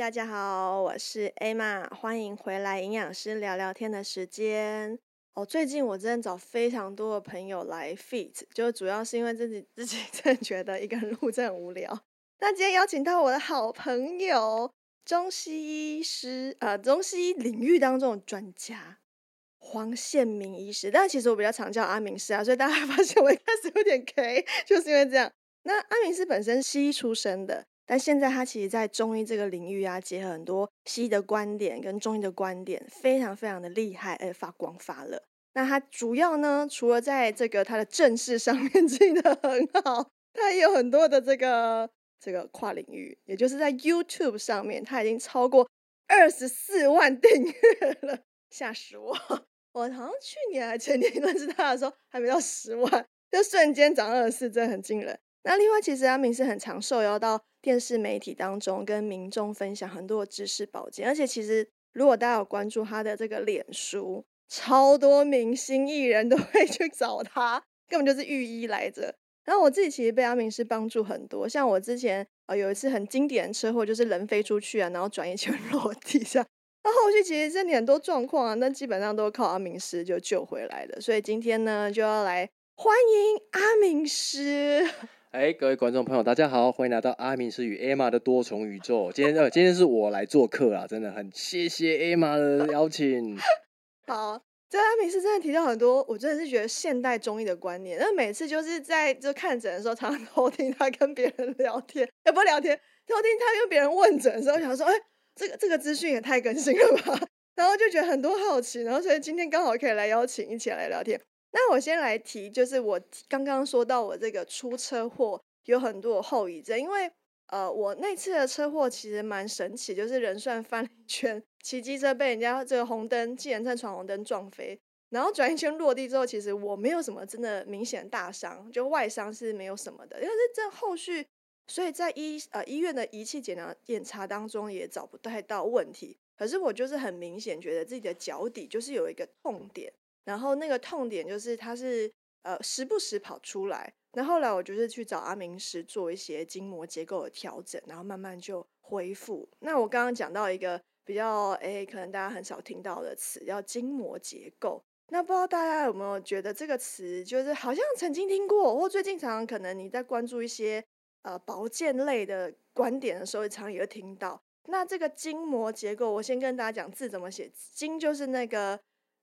大家好，我是 Emma，欢迎回来营养师聊聊天的时间。哦，最近我真的找非常多的朋友来 fit，就主要是因为自己自己真的觉得一个人录真无聊。那今天邀请到我的好朋友，中西医师，呃，中西领域当中的专家黄宪明医师。但其实我比较常叫阿明师啊，所以大家发现我一开始有点 K，就是因为这样。那阿明师本身西医出身的。但现在他其实，在中医这个领域啊，结合很多西医的观点跟中医的观点，非常非常的厉害，而发光发热。那他主要呢，除了在这个他的正事上面 进的很好，他也有很多的这个这个跨领域，也就是在 YouTube 上面，他已经超过二十四万订阅了，吓死我！我好像去年还前年认识他的时候，还没到十万，就瞬间涨二十四，真的很惊人。那另外，其实阿明是很常受邀到电视媒体当中跟民众分享很多的知识保健，而且其实如果大家有关注他的这个脸书，超多明星艺人都 会去找他，根本就是御医来着。然后我自己其实被阿明是帮助很多，像我之前呃有一次很经典的车祸，就是人飞出去啊，然后转一圈落地下，那后续其实身体很多状况啊，那基本上都靠阿明师就救回来的。所以今天呢，就要来欢迎阿明师。哎，各位观众朋友，大家好，欢迎来到阿明师与 Emma 的多重宇宙。今天呃，今天是我来做客啊，真的很谢谢 Emma 的邀请。好，在阿明师真的提到很多，我真的是觉得现代中医的观念。那每次就是在就看诊的时候，常常偷听他跟别人聊天，也不聊天，偷听他跟别人问诊的时候，想说，哎，这个这个资讯也太更新了吧？然后就觉得很多好奇，然后所以今天刚好可以来邀请一起来聊天。那我先来提，就是我刚刚说到我这个出车祸有很多后遗症，因为呃，我那次的车祸其实蛮神奇，就是人算翻了一圈，骑机车被人家这个红灯，既然在闯红灯撞飞，然后转一圈落地之后，其实我没有什么真的明显大伤，就外伤是没有什么的，但是这后续，所以在医呃医院的仪器检查检查当中也找不太到问题，可是我就是很明显觉得自己的脚底就是有一个痛点。然后那个痛点就是它是呃时不时跑出来，那后来我就是去找阿明师做一些筋膜结构的调整，然后慢慢就恢复。那我刚刚讲到一个比较诶，可能大家很少听到的词叫筋膜结构。那不知道大家有没有觉得这个词就是好像曾经听过，或最近常常可能你在关注一些呃保健类的观点的时候，常也会听到。那这个筋膜结构，我先跟大家讲字怎么写，筋就是那个。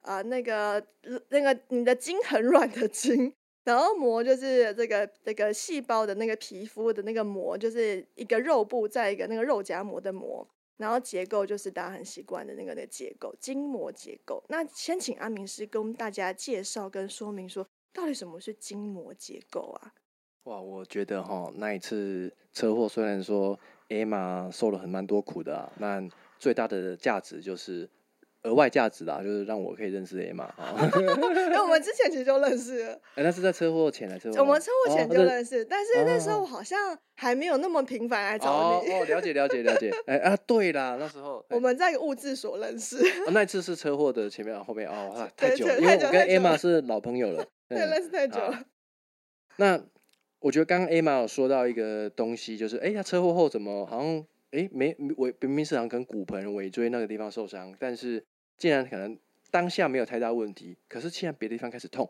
啊，那个那个你的筋很软的筋，然后膜就是这个这个细胞的那个皮肤的那个膜，就是一个肉部在一个那个肉夹膜的膜，然后结构就是大家很习惯的那个的结构，筋膜结构。那先请阿明师跟大家介绍跟说明说，到底什么是筋膜结构啊？哇，我觉得哈，那一次车祸虽然说 Emma 受了很蛮多苦的，那最大的价值就是。额外价值啦，就是让我可以认识 Emma 啊。那 我们之前其实就认识了。哎，那是在车祸前来车祸。我们车祸前就认识，但是那时候我好像还没有那么频繁来找你。哦，了解了解了解。哎啊，对啦，那时候我们在物质所认识。那次是车祸的前面后面哦，太久，因为我跟 Emma 是老朋友了。对，认识太久了。那我觉得刚刚 Emma 有说到一个东西，就是哎，他车祸后怎么好像哎没尾明明是好像跟骨盆尾椎那个地方受伤，但是。竟然可能当下没有太大问题，可是现在别的地方开始痛，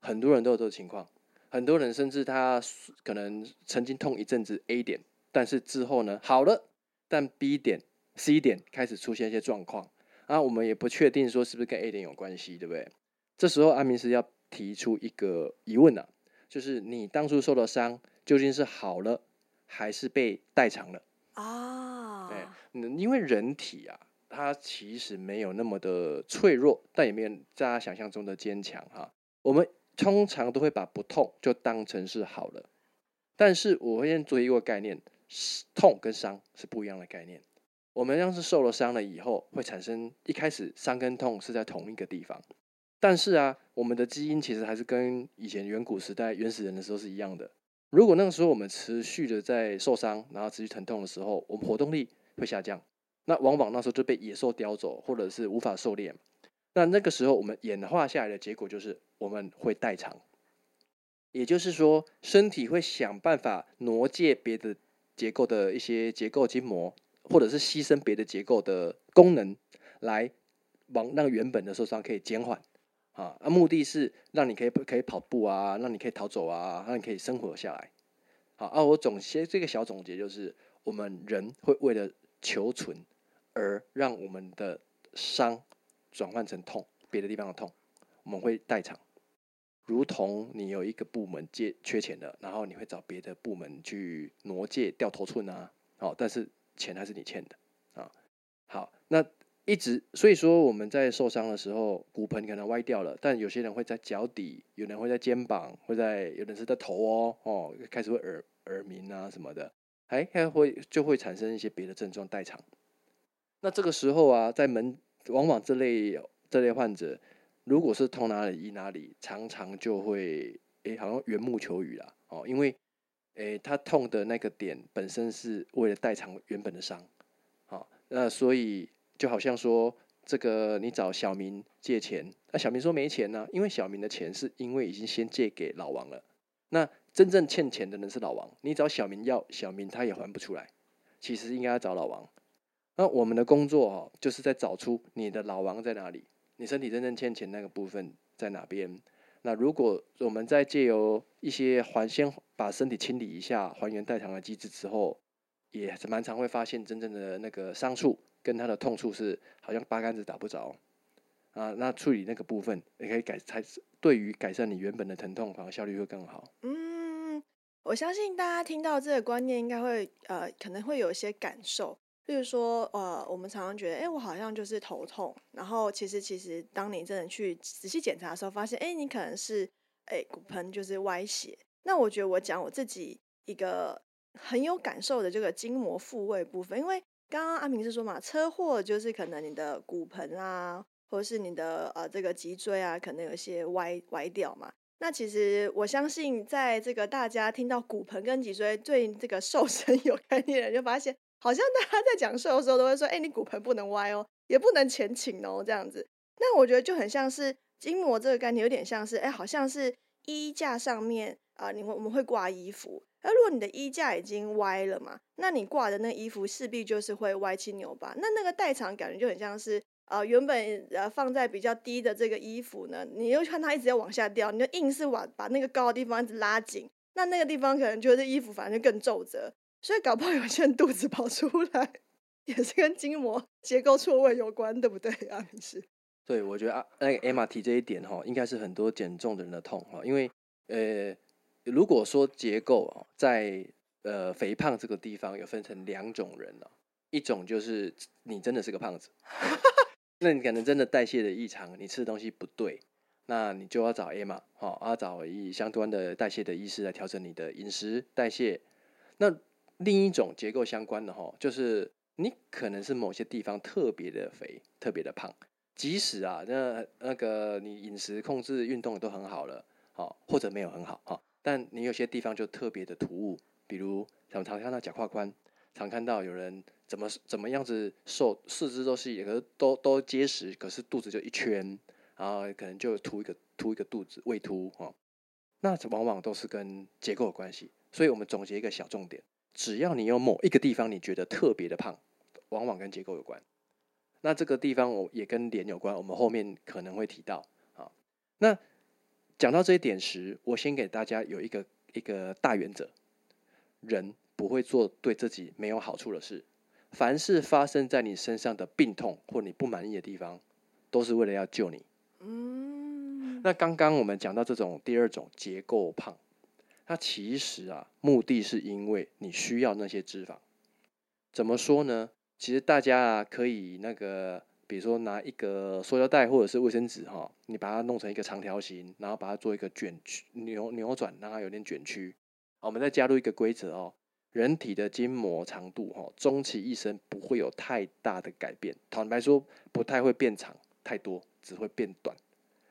很多人都有这个情况，很多人甚至他可能曾经痛一阵子 A 点，但是之后呢好了，但 B 点、C 点开始出现一些状况，啊，我们也不确定说是不是跟 A 点有关系，对不对？这时候阿明师要提出一个疑问啊，就是你当初受的伤究竟是好了，还是被代偿了。啊，哎、嗯因为人体啊，它其实没有那么的脆弱，但也没有大家想象中的坚强哈。我们通常都会把不痛就当成是好了，但是我会先做一个概念，痛跟伤是不一样的概念。我们要是受了伤了以后，会产生一开始伤跟痛是在同一个地方，但是啊，我们的基因其实还是跟以前远古时代原始人的时候是一样的。如果那个时候我们持续的在受伤，然后持续疼痛的时候，我们活动力会下降，那往往那时候就被野兽叼走，或者是无法狩猎。那那个时候我们演化下来的结果就是我们会代偿，也就是说，身体会想办法挪借别的结构的一些结构筋膜，或者是牺牲别的结构的功能，来往让原本的受伤可以减缓。啊，啊，目的是让你可以可以跑步啊，让你可以逃走啊，让你可以生活下来。好，啊，我总结这个小总结就是，我们人会为了求存而让我们的伤转换成痛，别的地方的痛，我们会代偿。如同你有一个部门借缺钱了，然后你会找别的部门去挪借掉头寸啊，好，但是钱还是你欠的啊。好，那一直所以说我们在受伤的时候，骨盆可能歪掉了，但有些人会在脚底，有人会在肩膀，会在有人是在头哦哦，开始会耳耳鸣啊什么的，哎，还会就会产生一些别的症状代偿。那这个时候啊，在门往往这类这类患者，如果是痛哪里医哪里，常常就会诶，好像缘木求鱼啦哦，因为诶，他痛的那个点本身是为了代偿原本的伤，好、那所以就好像说，这个你找小明借钱，那、小明说没钱呢、因为小明的钱是因为已经先借给老王了，那真正欠钱的人是老王，你找小明要，小明他也还不出来，其实应该要找老王。那我们的工作哈、就是在找出你的老王在哪里，你身体真正欠钱那个部分在哪边。那如果我们在借由一些还先把身体清理一下，还原代偿的机制之后，也是蛮常会发现真正的那个伤处跟它的痛处是好像八竿子打不着啊。那处理那个部分也可以改，才对于改善你原本的疼痛，反而效率会更好。嗯，我相信大家听到这个观念，应该会呃，可能会有一些感受。例如说，呃，我们常常觉得，哎，我好像就是头痛，然后其实其实当你真的去仔细检查的时候，发现，哎，你可能是，哎，骨盆就是歪斜。那我觉得我讲我自己一个很有感受的这个筋膜复位部分，因为刚刚阿明是说嘛，车祸就是可能你的骨盆啊，或者是你的呃这个脊椎啊，可能有些歪歪掉嘛。那其实我相信，在这个大家听到骨盆跟脊椎对这个瘦身 有概念的人，就发现好像大家在讲瘦的时候都会说：“哎、你骨盆不能歪哦，也不能前倾哦，这样子。”那我觉得就很像是筋膜这个概念，有点像是哎、好像是衣架上面啊、你会我们会挂衣服，而如果你的衣架已经歪了嘛，那你挂的那衣服势必就是会歪七扭八，那那个代偿感觉就很像是呃原本呃放在比较低的这个衣服呢，你又看它一直要往下掉，你就硬是把把那个高的地方一直拉紧，那那个地方可能就是衣服反而就更皱褶，所以搞不好有些人肚子跑出来也是跟筋膜结构错位有关，对不对啊？明是对，我觉得啊，那个 Emma 提这一点哈，应该是很多减重的人的痛哈，因为呃，如果说结构啊，在呃肥胖这个地方有分成两种人啊，一种就是你真的是个胖子，那你可能真的代谢的异常，你吃的东西不对，那你就要找 Emma 哈，要找以相关的代谢的医师来调整你的饮食代谢。那另一种结构相关的哈，就是你可能是某些地方特别的肥，特别的胖。即使啊，那那个你饮食控制、运动都很好了，好、或者没有很好哈、但你有些地方就特别的突兀，比如常常看到假胯宽，常看到有人怎么怎么样子瘦，四肢都是，可是都都结实，可是肚子就一圈，然后可能就凸一个凸一个肚子，胃凸哦，那往往都是跟结构有关系。所以我们总结一个小重点，只要你有某一个地方你觉得特别的胖，往往跟结构有关。那这个地方我也跟脸有关，我们后面可能会提到啊。那讲到这一点时，我先给大家有一个一个大原则：人不会做对自己没有好处的事。凡是发生在你身上的病痛或你不满意的地方，都是为了要救你。嗯，那刚刚我们讲到这种第二种结构胖，它其实啊，目的是因为你需要那些脂肪。怎么说呢？其实大家啊，可以那个，比如说拿一个塑料袋或者是卫生纸哈，你把它弄成一个长条形，然后把它做一个卷曲扭扭转，让它有点卷曲。我们再加入一个规则哦，人体的筋膜长度哈，终其一生不会有太大的改变。坦白说，不太会变长太多，只会变短。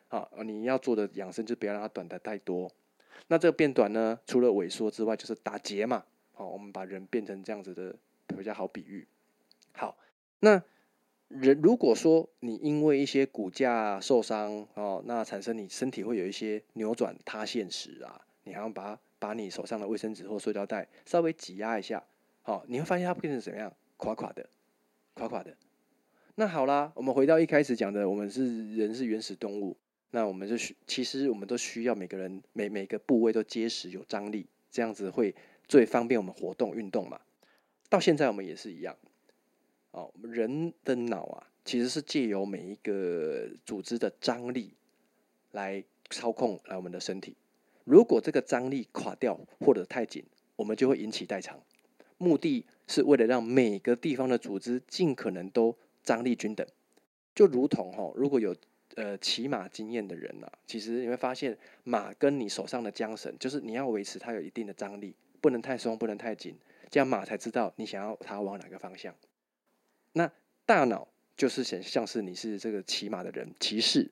啊，你要做的养生就不要让它短的太多。那这个变短呢，除了萎缩之外，就是打结嘛。好，我们把人变成这样子的比较好比喻。好，那人如果说你因为一些骨架受伤哦，那产生你身体会有一些扭转塌陷时啊，你还要把把你手上的卫生纸或塑料袋稍微挤压一下，好，你会发现它变成怎么样？垮垮的，垮垮的。那好啦，我们回到一开始讲的，我们是人是原始动物。那我们就需，其实我们都需要每个人每每个部位都结实有张力，这样子会最方便我们活动运动嘛。到现在我们也是一样，哦，人的脑啊，其实是借由每一个组织的张力来操控来我们的身体。如果这个张力垮掉或者太紧，我们就会引起代偿。目的是为了让每个地方的组织尽可能都张力均等，就如同哈，如果有。呃，骑马经验的人呐，其实你会发现，马跟你手上的缰绳，就是你要维持它有一定的张力，不能太松，不能太紧，这样马才知道你想要它往哪个方向。那大脑就是想像是你是这个骑马的人，骑士，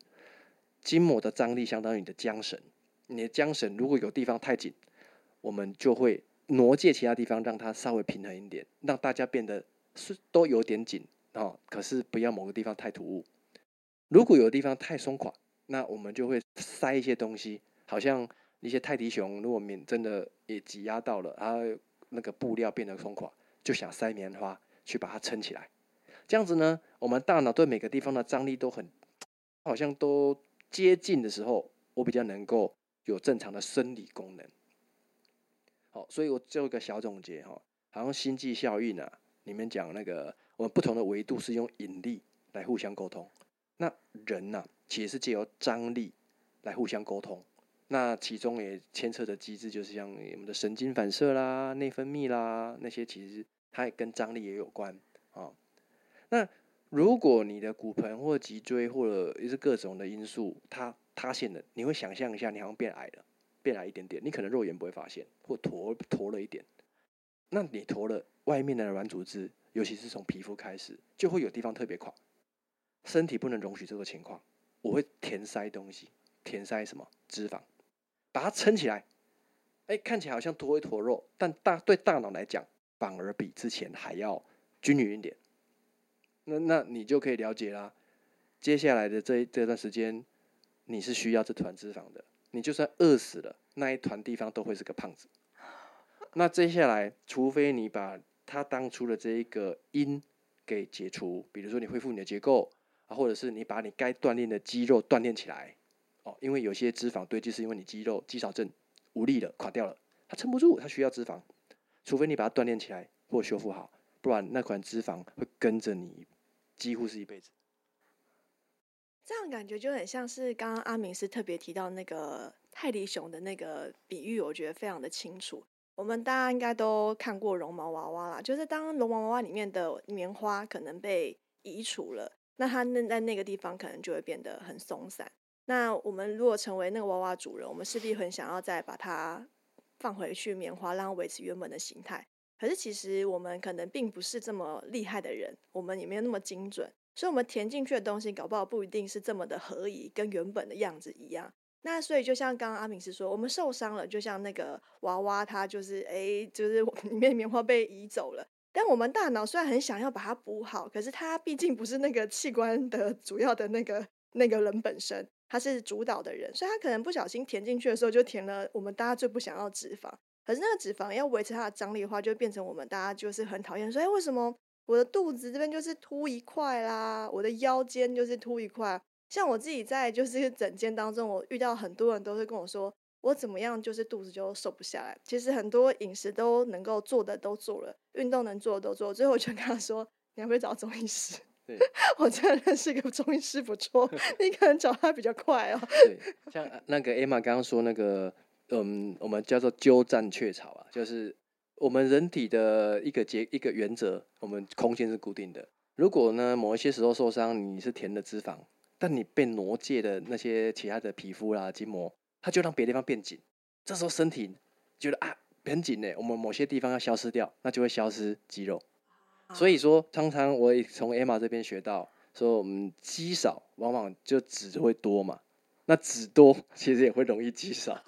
筋膜的张力相当于你的缰绳，你的缰绳如果有地方太紧，我们就会挪借其他地方，让它稍微平衡一点，让大家变得是都有点紧哦，可是不要某个地方太突兀。如果有地方太松垮，那我们就会塞一些东西，好像一些泰迪熊，如果棉真的也挤压到了，然后那个布料变得松垮，就想塞棉花去把它撑起来。这样子呢，我们大脑对每个地方的张力都很，好像都接近的时候，我比较能够有正常的生理功能。好，所以我做一个小总结哈，好像心际效应啊，里面讲那个我们不同的维度是用引力来互相沟通。那人呐，其实是借由张力来互相沟通。那其中也牵扯的机制，就是像我们的神经反射啦、内分泌啦那些，其实它也跟张力也有关啊。那如果你的骨盆或脊椎或者也是各种的因素，它塌陷了，你会想象一下，你好像变矮了，变矮一点点，你可能肉眼不会发现，或驼驼了一点。那你驼了，外面的软组织，尤其是从皮肤开始，就会有地方特别垮。身体不能容许这个情况，我会填塞东西，填塞什么脂肪，把它撑起来。哎，看起来好像坨一坨肉，但大对大脑来讲，反而比之前还要均匀一点。那那你就可以了解啦。接下来的这这段时间，你是需要这团脂肪的。你就算饿死了，那一团地方都会是个胖子。那接下来，除非你把它当初的这一个因给解除，比如说你恢复你的结构。啊，或者是你把你该锻炼的肌肉锻炼起来，哦，因为有些脂肪堆积是因为你肌肉肌少症无力了，垮掉了，它撑不住，它需要脂肪，除非你把它锻炼起来或修复好，不然那款脂肪会跟着你几乎是一辈子。这样感觉就很像是刚刚阿明是特别提到那个泰迪熊的那个比喻，我觉得非常的清楚。我们大家应该都看过绒毛娃娃啦，就是当绒毛娃娃里面的棉花可能被移除了。那它那在那个地方可能就会变得很松散。那我们如果成为那个娃娃主人，我们势必很想要再把它放回去棉花，让它维持原本的形态。可是其实我们可能并不是这么厉害的人，我们也没有那么精准，所以我们填进去的东西搞不好不一定是这么的合宜，跟原本的样子一样。那所以就像刚刚阿敏是说，我们受伤了，就像那个娃娃，它就是哎，就是 里面棉花被移走了。但我们大脑虽然很想要把它补好，可是它毕竟不是那个器官的主要的那个那个人本身，它是主导的人，所以它可能不小心填进去的时候就填了我们大家最不想要脂肪。可是那个脂肪要维持它的张力的话，就变成我们大家就是很讨厌。说哎，为什么我的肚子这边就是凸一块啦，我的腰间就是凸一块？像我自己在就是整间当中，我遇到很多人都是跟我说。我怎么样，就是肚子就瘦不下来。其实很多饮食都能够做的都做了，运动能做的都做。最后我就跟他说：“你要不要找中医师？”对，我真的认识一个中医师不错，你可能找他比较快哦。对，像那个 Emma 刚刚说那个嗯，我们叫做鸠占鹊巢啊，就是我们人体的一个结一个原则，我们空间是固定的。如果呢某一些时候受伤，你是填的脂肪，但你被挪借的那些其他的皮肤啦、筋膜，它就让别的地方变紧。这时候身体觉得啊很紧呢，我们某些地方要消失掉，那就会消失肌肉。所以说，常常我也从 Emma 这边学到，说我们肌少，往往就脂会多嘛。那脂多 其实也会容易肌少，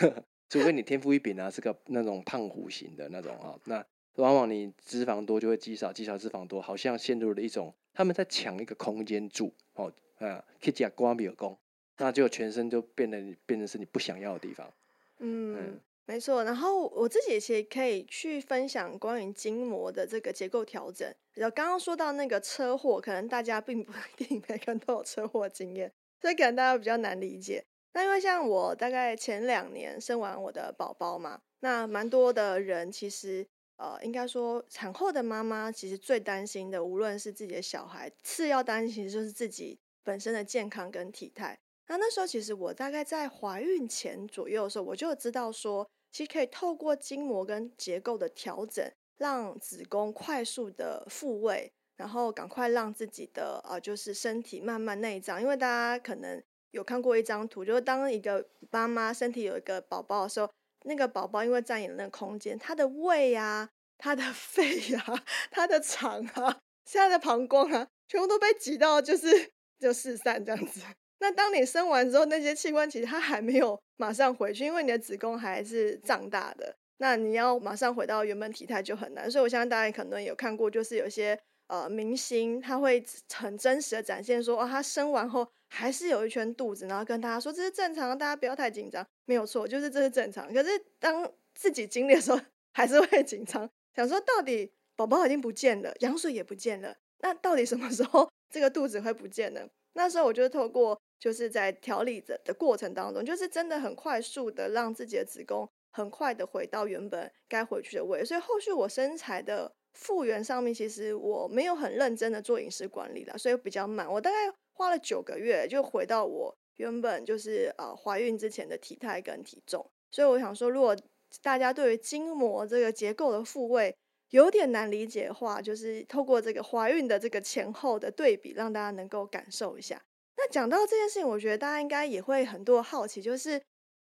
除非你天赋异禀啊，是个那种胖虎型的那种啊。那往往你脂肪多就会肌少，肌少脂肪多，好像陷入了一种他们在抢一个空间住哦啊，可以讲光比尔功，那就全身就变得变成是你不想要的地方。嗯。没错，然后我自己其实可以去分享关于筋膜的这个结构调整。然后刚刚说到那个车祸，可能大家并不一定每个人都有车祸经验，所以可能大家比较难理解。那因为像我大概前两年生完我的宝宝嘛，那蛮多的人其实呃，应该说产后的妈妈其实最担心的，无论是自己的小孩，次要担心就是自己本身的健康跟体态。那那时候其实我大概在怀孕前左右的时候，我就知道说，其实可以透过筋膜跟结构的调整，让子宫快速的复位，然后赶快让自己的呃就是身体慢慢内脏。因为大家可能有看过一张图，就是当一个妈妈身体有一个宝宝的时候，那个宝宝因为占领了那个空间，他的胃啊、他的 肺啊、他的肠啊、现在的膀胱啊，全部都被挤到就是就四散这样子。那当你生完之后，那些器官其实它还没有马上回去，因为你的子宫还是胀大的。那你要马上回到原本体态就很难。所以我相信大家可能有看过，就是有些呃明星他会很真实的展现说，哦，他生完后还是有一圈肚子，然后跟大家说这是正常，大家不要太紧张，没有错，就是这是正常。可是当自己经历的时候，还是会紧张，想说到底宝宝已经不见了，羊水也不见了，那到底什么时候 这个肚子会不见呢？那时候我就透过。就是在调理的的过程当中，就是真的很快速的让自己的子宫很快的回到原本该回去的位，所以后续我身材的复原上面，其实我没有很认真的做饮食管理了，所以比较慢。我大概花了九个月就回到我原本就是呃怀孕之前的体态跟体重。所以我想说，如果大家对于筋膜这个结构的复位有点难理解的话，就是透过这个怀孕的这个前后的对比，让大家能够感受一下。那讲到这件事情，我觉得大家应该也会很多好奇，就是，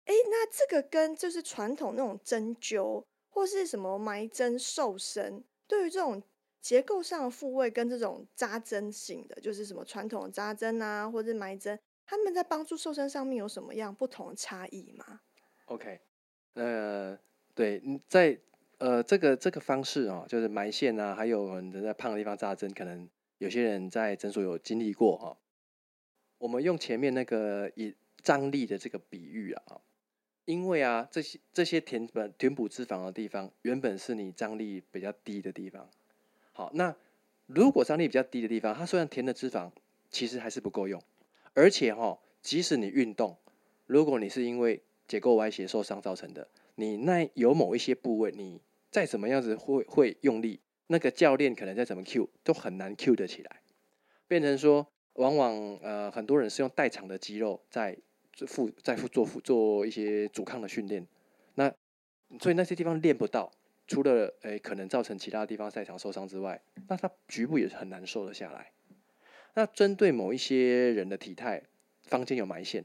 哎，那这个跟就是传统那种针灸或是什么埋针瘦身，对于这种结构上的复位跟这种扎针型的，就是什么传统扎针啊，或者埋针，他们在帮助瘦身上面有什么样不同的差异吗？OK，呃，对，在呃这个这个方式啊，就是埋线啊，还有人在胖的地方扎针，可能有些人在诊所有经历过哈。我们用前面那个以张力的这个比喻啊，因为啊这些这些填本填补脂肪的地方，原本是你张力比较低的地方。好，那如果张力比较低的地方，它虽然填的脂肪，其实还是不够用。而且哈，即使你运动，如果你是因为结构歪斜受伤造成的，你那有某一些部位，你再怎么样子会会用力，那个教练可能再怎么 Q 都很难 Q 得起来，变成说。往往呃很多人是用代偿的肌肉在负在负做负做一些阻抗的训练，那所以那些地方练不到，除了诶可能造成其他地方赛场受伤之外，那他局部也是很难受的下来。那针对某一些人的体态，坊间有埋线，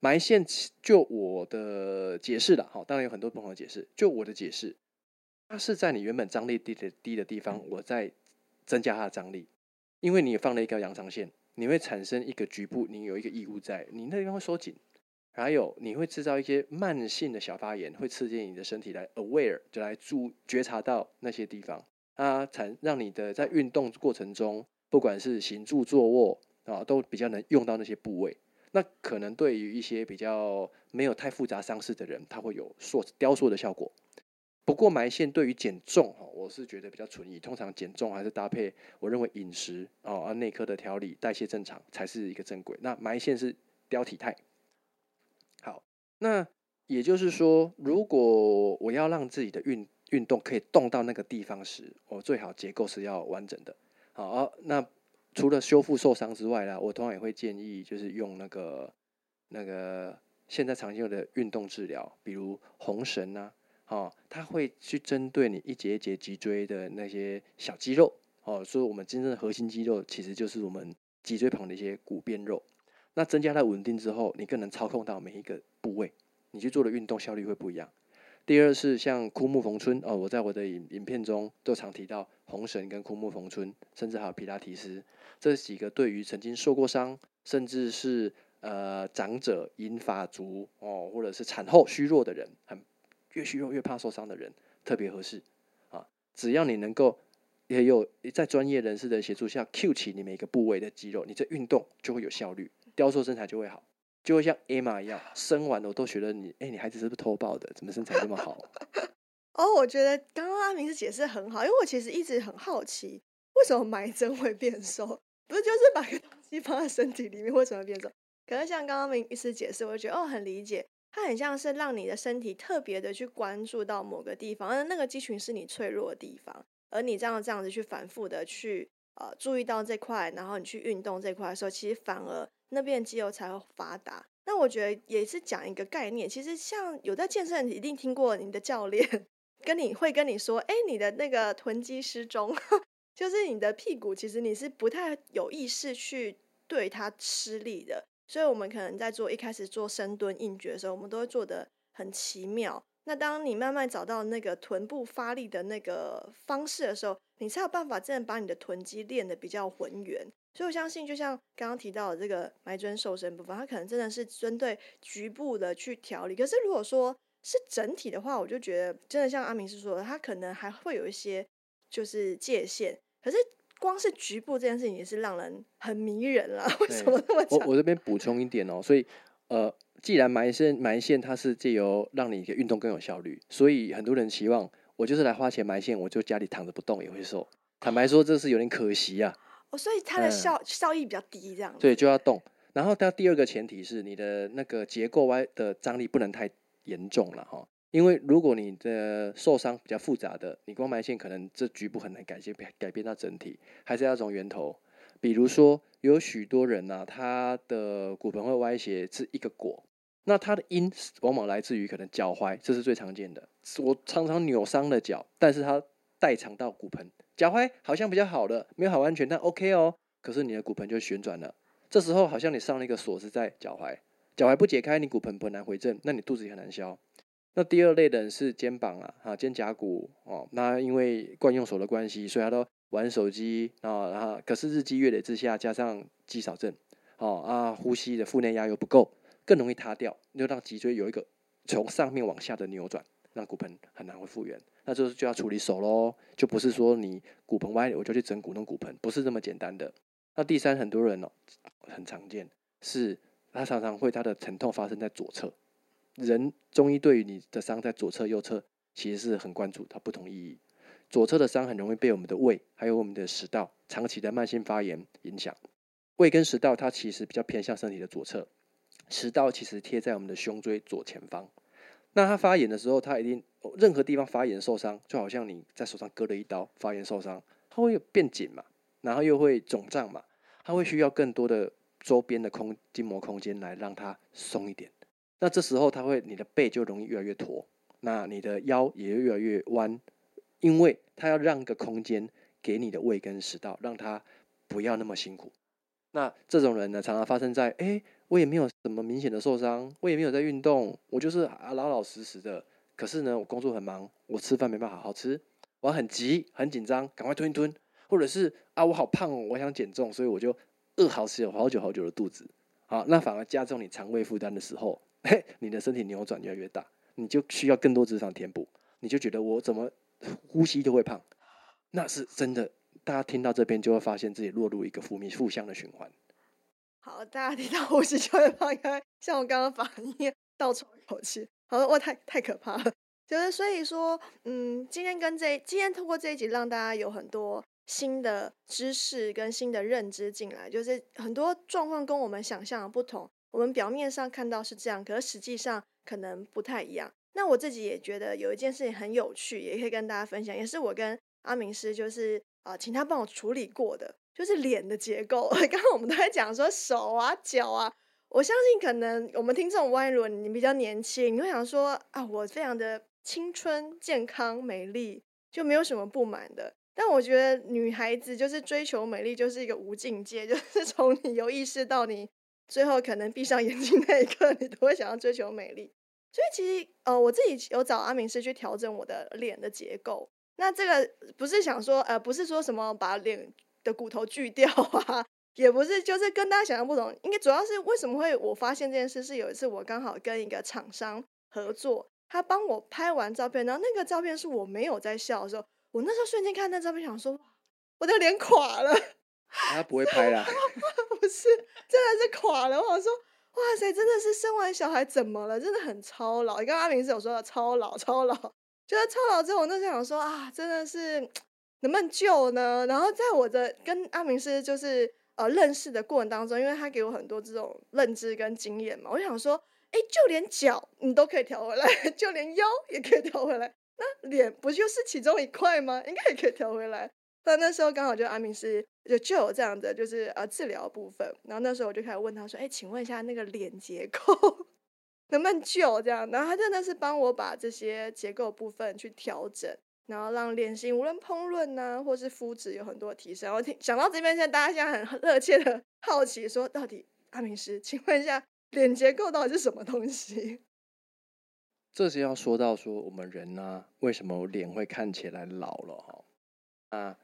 埋线就我的解释了，好，当然有很多不同的解释，就我的解释，它是在你原本张力低的低的地方，我在增加它的张力，因为你放了一条延长线。你会产生一个局部，你有一个异物在，你那地方会收紧，还有你会制造一些慢性的小发炎，会刺激你的身体来 aware，就来注觉察到那些地方，啊，产让你的在运动过程中，不管是行住坐卧啊，都比较能用到那些部位。那可能对于一些比较没有太复杂伤势的人，它会有塑雕塑的效果。不过埋线对于减重哈，我是觉得比较存疑。通常减重还是搭配，我认为饮食哦，啊内科的调理、代谢正常才是一个正轨。那埋线是雕体态。好，那也就是说，如果我要让自己的运运动可以动到那个地方时，我最好结构是要完整的。好，那除了修复受伤之外呢，我通常也会建议就是用那个那个现在常见的运动治疗，比如红绳啊，哦，它会去针对你一节一节脊椎的那些小肌肉，哦，所以我们真正的核心肌肉其实就是我们脊椎旁的一些骨边肉。那增加它稳定之后，你更能操控到每一个部位，你去做的运动效率会不一样。第二是像枯木逢春哦，我在我的影影片中都常提到红绳跟枯木逢春，甚至还有皮拉提斯，这几个对于曾经受过伤，甚至是呃长者、银发族哦，或者是产后虚弱的人，很越虚弱越怕受伤的人，特别合适啊。只要你能够也有在专业人士的协助下，Q 起你每个部位的肌肉，你这运动就会有效率，雕塑身材就会好。就会像 Emma 一样，生完我都觉得你，哎，你孩子是不是偷抱的？怎么身材这么好？哦，我觉得刚刚阿明是解释很好，因为我其实一直很好奇，为什么埋针会变瘦？不是就是把个东西放在身体里面，为什么变瘦？可是像刚刚明医师解释，我就觉得哦，很理解，它很像是让你的身体特别的去关注到某个地方，而那个肌群是你脆弱的地方，而你这样这样子去反复的去呃注意到这块，然后你去运动这块的时候，其实反而。那边的肌肉才会发达。那我觉得也是讲一个概念，其实像有在健身，一定听过你的教练跟你会跟你说，哎，你的那个臀肌失中，就是你的屁股其实你是不太有意识去对它吃力的。所以我们可能在做一开始做深蹲硬举的时候，我们都会做的很奇妙。那当你慢慢找到那个臀部发力的那个方式的时候，你才有办法真的把你的臀肌练得比较浑圆。所以我相信，就像刚刚提到的这个埋针瘦身部分，它可能真的是针对局部的去调理。可是如果说是整体的话，我就觉得真的像阿明是说的，它可能还会有一些就是界限。可是光是局部这件事情也是让人很迷人了。为什么那么我我这边补充一点哦，所以呃，既然埋线埋线它是借由让你的运动更有效率，所以很多人期望我就是来花钱埋线，我就家里躺着不动也会瘦。坦白说，这是有点可惜啊。哦所以它的效效益比较低，这样。对，就要动。然后它第二个前提是你的那个结构歪的张力不能太严重了哈，因为如果你的受伤比较复杂的，你光埋线可能这局部很难改变改变到整体，还是要从源头。比如说有许多人呢，他的骨盆会歪斜是一个果，那它的因往往来自于可能脚踝，这是最常见的。我常常扭伤了脚，但是它代偿到骨盆。脚踝好像比较好了，没有好完全，但 OK 哦。可是你的骨盆就旋转了，这时候好像你上了一个锁是在脚踝，脚踝不解开，你骨盆很难回正，那你肚子也很难消。那第二类的人是肩膀啊，哈，肩胛骨哦，那因为惯用手的关系，所以他都玩手机啊，然后可是日积月累之下，加上肌少症，哦啊，呼吸的腹内压又不够，更容易塌掉，就让脊椎有一个从上面往下的扭转，让骨盆很难会复原。那就是就要处理手喽，就不是说你骨盆歪，我就去整骨弄骨盆，不是这么简单的。那第三，很多人哦，很常见，是他常常会他的疼痛发生在左侧。人中医对于你的伤在左侧、右侧，其实是很关注它不同意义。左侧的伤很容易被我们的胃还有我们的食道长期的慢性发炎影响。胃跟食道它其实比较偏向身体的左侧，食道其实贴在我们的胸椎左前方。那它发炎的时候，它一定任何地方发炎受伤，就好像你在手上割了一刀，发炎受伤，它会变紧嘛，然后又会肿胀嘛，它会需要更多的周边的空筋膜空间来让它松一点。那这时候它会，你的背就容易越来越驼，那你的腰也越来越弯，因为它要让个空间给你的胃跟食道，让它不要那么辛苦。那这种人呢，常常发生在哎。我也没有什么明显的受伤，我也没有在运动，我就是啊老老实实的。可是呢，我工作很忙，我吃饭没办法好好吃，我很急很紧张，赶快吞一吞，或者是啊我好胖哦，我想减重，所以我就饿好吃有好久好久的肚子。好，那反而加重你肠胃负担的时候，嘿，你的身体扭转越来越大，你就需要更多脂肪填补，你就觉得我怎么呼吸都会胖，那是真的。大家听到这边就会发现自己落入一个负面负向的循环。好，大家听到呼吸就会放开像我刚刚反应倒抽一口气。好，我太太可怕了。就是所以说，嗯，今天跟这今天通过这一集，让大家有很多新的知识跟新的认知进来。就是很多状况跟我们想象的不同，我们表面上看到是这样，可是实际上可能不太一样。那我自己也觉得有一件事情很有趣，也可以跟大家分享，也是我跟阿明师就是啊，请他帮我处理过的。就是脸的结构，刚刚我们都在讲说手啊、脚啊，我相信可能我们听这种歪轮，你比较年轻，你会想说啊，我非常的青春、健康、美丽，就没有什么不满的。但我觉得女孩子就是追求美丽，就是一个无境界，就是从你有意识到你最后可能闭上眼睛那一刻，你都会想要追求美丽。所以其实呃，我自己有找阿明师去调整我的脸的结构。那这个不是想说呃，不是说什么把脸的骨头锯掉啊。也不是，就是跟大家想象不同。应该主要是为什么会我发现这件事，是有一次我刚好跟一个厂商合作，他帮我拍完照片，然后那个照片是我没有在笑的时候，我那时候瞬间看那照片，想说我的脸垮了。他不会拍啦，不是，真的是垮了。我想说，哇塞，真的是生完小孩怎么了？真的很超老。你刚阿明是有说的超老，超老，就是超老之后，我那时候想说啊，真的是能不能救呢？然后在我的跟阿明是就是。呃，认识的过程当中，因为他给我很多这种认知跟经验嘛，我想说，哎，就连脚你都可以调回来，就连腰也可以调回来，那脸不就是其中一块吗？应该也可以调回来。但那时候刚好就安明师就就有这样的就是呃治疗部分，然后那时候我就开始问他说，哎，请问一下那个脸结构能不能救这样？然后他真的是帮我把这些结构部分去调整。然后让脸型无论烹饪呐，或是肤质有很多提升。我听想到这边，现在大家现在很热切的 好奇，说到底阿明师，请问一下，脸结构到底是什么东西？这是要说到说我们人呢，为什么脸会看起来老了哈？啊，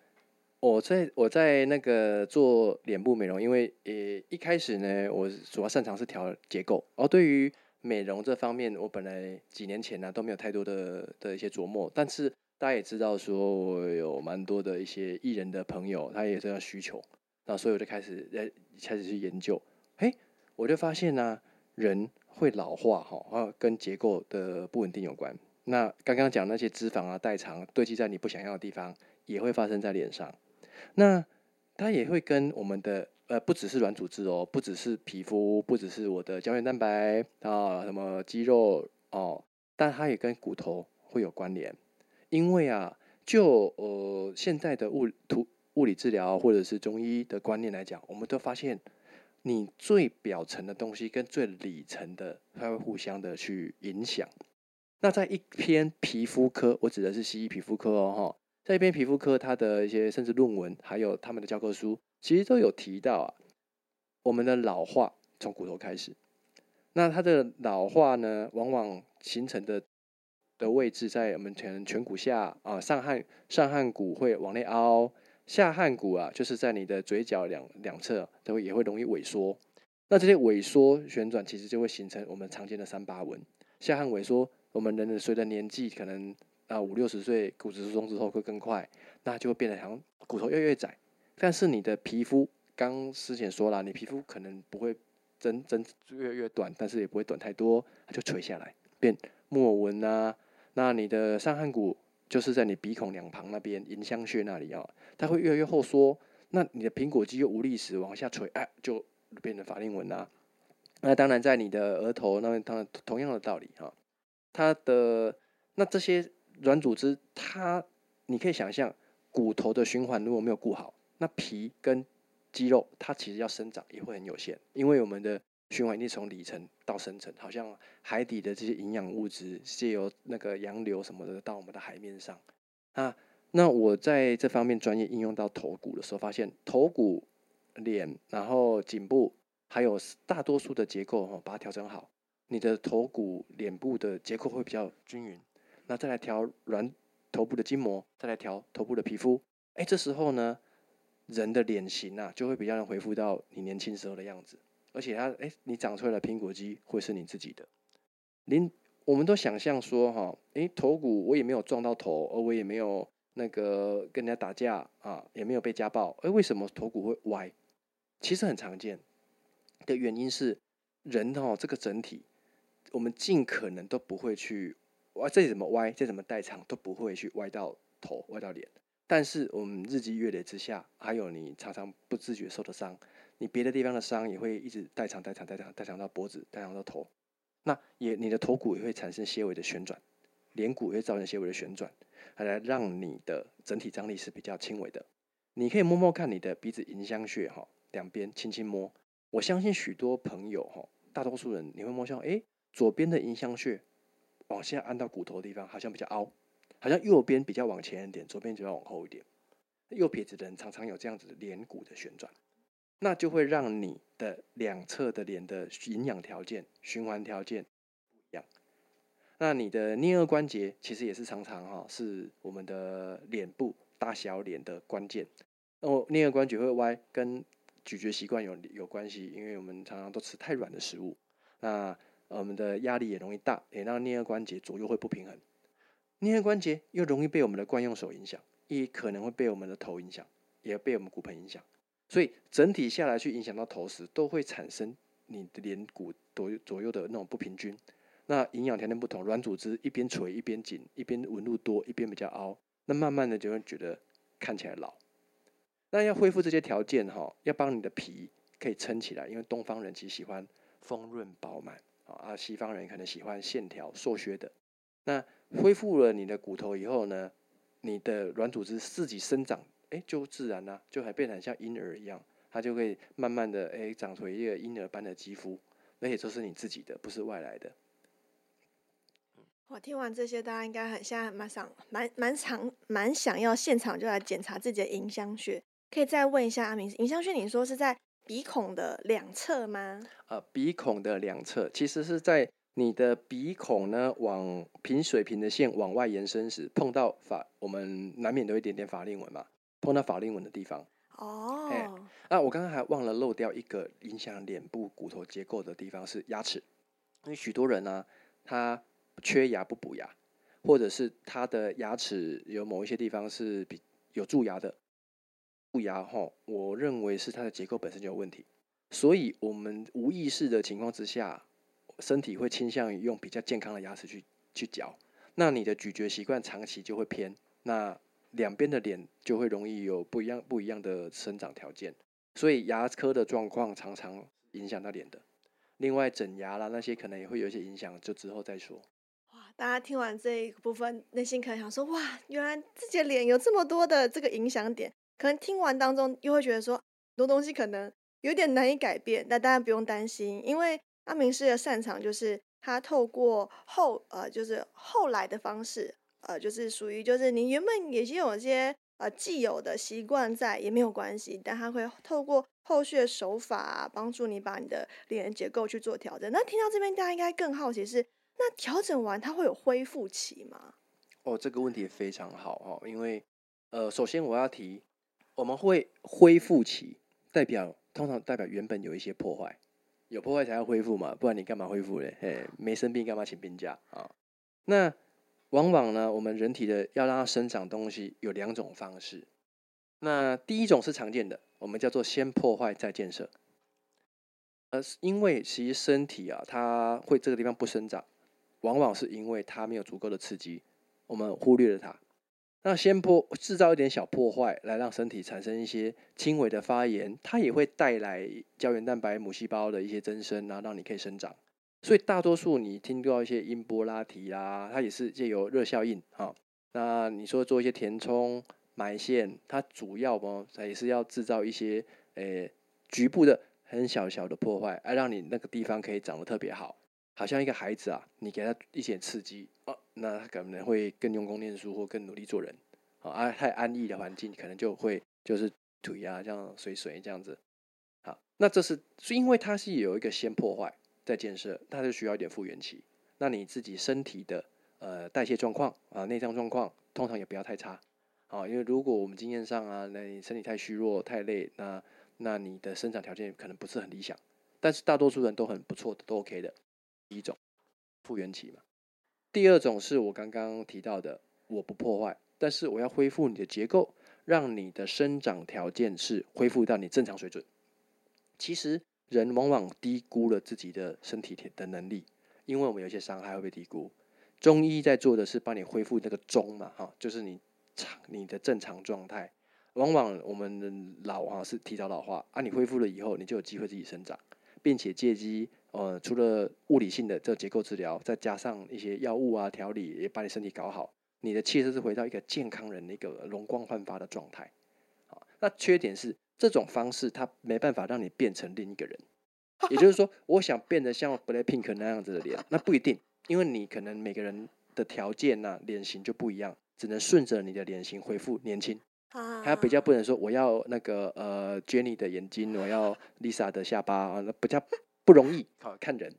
我在我在那个做脸部美容，因为呃一开始呢，我主要擅长是调结构，而对于美容这方面，我本来几年前呢都没有太多的的一些琢磨，但是。大家也知道，说我有蛮多的一些艺人的朋友，他也这样需求，那所以我就开始在开始去研究，嘿，我就发现呢，人会老化哈，啊，跟结构的不稳定有关。那刚刚讲那些脂肪啊、代偿堆积在你不想要的地方，也会发生在脸上。那它也会跟我们的呃，不只是软组织哦，不只是皮肤，不只是我的胶原蛋白啊，什么肌肉哦，但它也跟骨头会有关联。因为啊，就呃现在的物图物理治疗或者是中医的观念来讲，我们都发现，你最表层的东西跟最里层的，它会互相的去影响。那在一篇皮肤科，我指的是西医皮肤科哦哈，在一篇皮肤科，它的一些甚至论文，还有他们的教科书，其实都有提到啊，我们的老化从骨头开始。那它的老化呢，往往形成的。的位置在我们可能颧骨下啊，上颌上颌骨会往内凹，下颌骨啊，就是在你的嘴角两两侧都会也会容易萎缩。那这些萎缩旋转，其实就会形成我们常见的三八纹。下颌萎缩，我们人的随着年纪可能啊五六十岁骨质疏松之后会更快，那就会变得好像骨头越来越窄。但是你的皮肤，刚之前说了，你皮肤可能不会增增越来越短，但是也不会短太多，它就垂下来变木偶纹啊。那你的上颌骨就是在你鼻孔两旁那边迎香穴那里啊，它会越来越后缩。那你的苹果肌又无力时往下垂，哎，就变成法令纹啦。那当然在你的额头那边，当然同样的道理哈。它的那这些软组织，它你可以想象，骨头的循环如果没有顾好，那皮跟肌肉它其实要生长也会很有限，因为我们的。循环一定从里层到深层，好像海底的这些营养物质借由那个洋流什么的到我们的海面上。啊，那我在这方面专业应用到头骨的时候，发现头骨、脸，然后颈部，还有大多数的结构哈，把它调整好，你的头骨、脸部的结构会比较均匀。那再来调软头部的筋膜，再来调头部的皮肤，哎，这时候呢，人的脸型啊，就会比较能恢复到你年轻时候的样子。而且它，哎，你长出来的苹果肌会是你自己的。您，我们都想象说，哈，哎，头骨我也没有撞到头，而我也没有那个跟人家打架啊，也没有被家暴，哎，为什么头骨会歪？其实很常见的原因是，人哦，这个整体，我们尽可能都不会去，我，这怎么歪，这怎么代偿，都不会去歪到头，歪到脸。但是我们日积月累之下，还有你常常不自觉受的伤。你别的地方的伤也会一直代偿、代偿、代偿、代偿到脖子、代偿到头，那也你的头骨也会产生些微的旋转，脸骨也会造成些微的旋转，来让你的整体张力是比较轻微的。你可以摸摸看你的鼻子迎香穴哈，两边轻轻摸。我相信许多朋友哈，大多数人你会摸象，哎，左边的迎香穴往下按到骨头的地方，好像比较凹，好像右边比较往前一点，左边就要往后一点。右撇子的人常常有这样子脸骨的旋转，那就会让你的两侧的脸的营养条件、循环条件不一样。那你的颞颌关节其实也是常常哈，是我们的脸部大小脸的关键。那我颞颌关节会歪，跟咀嚼习惯有有关系，因为我们常常都吃太软的食物，那我们的压力也容易大，也让颞颌关节左右会不平衡。颞颌关节又容易被我们的惯用手影响，也可能会被我们的头影响，也被我们骨盆影响。所以整体下来去影响到头时，都会产生你的脸骨左右左右的那种不平均。那营养条件不同，软组织一边垂一边紧，一边纹路多一边比较凹，那慢慢的就会觉得看起来老。那要恢复这些条件哈，要帮你的皮可以撑起来，因为东方人其实喜欢丰润饱满啊，西方人可能喜欢线条瘦削的。那恢复了你的骨头以后呢，你的软组织自己生长，哎，就自然啦，就还变得很像婴儿一样，它就会慢慢的哎长出一个婴儿般的肌肤，而且都是你自己的，不是外来的。我听完这些，大家应该很现在蛮想蛮蛮想蛮想要现场就来检查自己的迎香穴。可以再问一下阿明，迎香穴你说是在鼻孔的两侧吗？呃，鼻孔的两侧，其实是在你的鼻孔呢往平水平的线往外延伸时，碰到法，我们难免都有一点点法令纹嘛，碰到法令纹的地方。哦。那我刚刚还忘了漏掉一个影响脸部骨头结构的地方是牙齿，因为许多人呢，他缺牙不补牙，或者是他的牙齿有某一些地方是比有蛀牙的，蛀牙哈，我认为是它的结构本身就有问题，所以我们无意识的情况之下，身体会倾向于用比较健康的牙齿去去嚼，那你的咀嚼习惯长期就会偏，那两边的脸就会容易有不一样不一样的生长条件，所以牙科的状况常常影响到脸的，另外整牙啦那些可能也会有一些影响，就之后再说。哇大家听完这一部分，内心可能想说：哇，原来自己的脸有这么多的这个影响点。可能听完当中，又会觉得说，很多东西可能有点难以改变。但大家不用担心，因为阿明师的擅长就是他透过后呃，就是后来的方式，呃，就是属于就是你原本已经有一些呃既有的习惯在，也没有关系，但他会透过后续的手法帮助你把你的脸结构去做调整。那听到这边，大家应该更好奇是。那调整完它会有恢复期吗？哦，这个问题非常好哦，因为呃，首先我要提，我们会恢复期，代表通常代表原本有一些破坏，有破坏才要恢复嘛，不然你干嘛恢复嘞？嘿，没生病干嘛请病假啊？那往往呢，我们人体的要让它生长东西有两种方式，那第一种是常见的，我们叫做先破坏再建设，呃，因为其实身体啊，它会这个地方不生长。往往是因为它没有足够的刺激，我们忽略了它。那先破制造一点小破坏，来让身体产生一些轻微的发炎，它也会带来胶原蛋白母细胞的一些增生，然后让你可以生长。所以大多数你听到一些音波拉提啊，它也是借由热效应哈。那你说做一些填充埋线，它主要嘛，它也是要制造一些诶局部的很小小的破坏，而让你那个地方可以长得特别好。好像一个孩子啊，你给他一点刺激哦，那他可能会更用功念书或更努力做人啊。太安逸的环境，可能就会就是腿啊这样水水这样子。好，那这是是因为它是有一个先破坏再建设，它就需要一点复原期。那你自己身体的呃代谢状况啊，内脏状况通常也不要太差啊，因为如果我们经验上啊，那你身体太虚弱太累，那那你的生长条件可能不是很理想。但是大多数人都很不错的，都 OK 的。第一种复原期嘛，第二种是我刚刚提到的，我不破坏，但是我要恢复你的结构，让你的生长条件是恢复到你正常水准。其实人往往低估了自己的身体的能力，因为我们有些伤害会被低估。中医在做的是帮你恢复那个中嘛，哈，就是你常你的正常状态。往往我们的老啊是提早老化啊，你恢复了以后，你就有机会自己生长，并且借机。呃，除了物理性的这结构治疗，再加上一些药物啊调理，也把你身体搞好，你的气色是回到一个健康人的一个容光焕发的状态。啊，那缺点是这种方式它没办法让你变成另一个人，也就是说，我想变得像 Blackpink 那样子的脸，那不一定，因为你可能每个人的条件呐、脸型就不一样，只能顺着你的脸型恢复年轻。啊，还比较不能说我要那个呃 Jenny 的眼睛，我要 Lisa 的下巴啊，那比较不容易，好看人。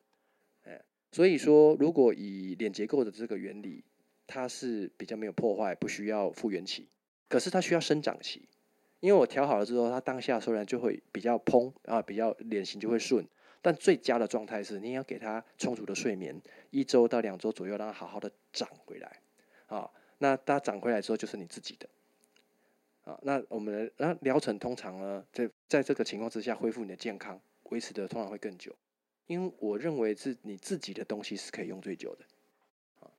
哎，所以说，如果以脸结构的这个原理，它是比较没有破坏，不需要复原期，可是它需要生长期。因为我调好了之后，它当下虽然就会比较嘭啊，比较脸型就会顺，但最佳的状态是你要给它充足的睡眠，一周到两周左右，让它好好的长回来啊。那它长回来之后，就是你自己的。啊，那我们的那疗程通常呢，在在这个情况之下，恢复你的健康，维持的通常会更久，因为我认为是你自己的东西是可以用最久的，啊，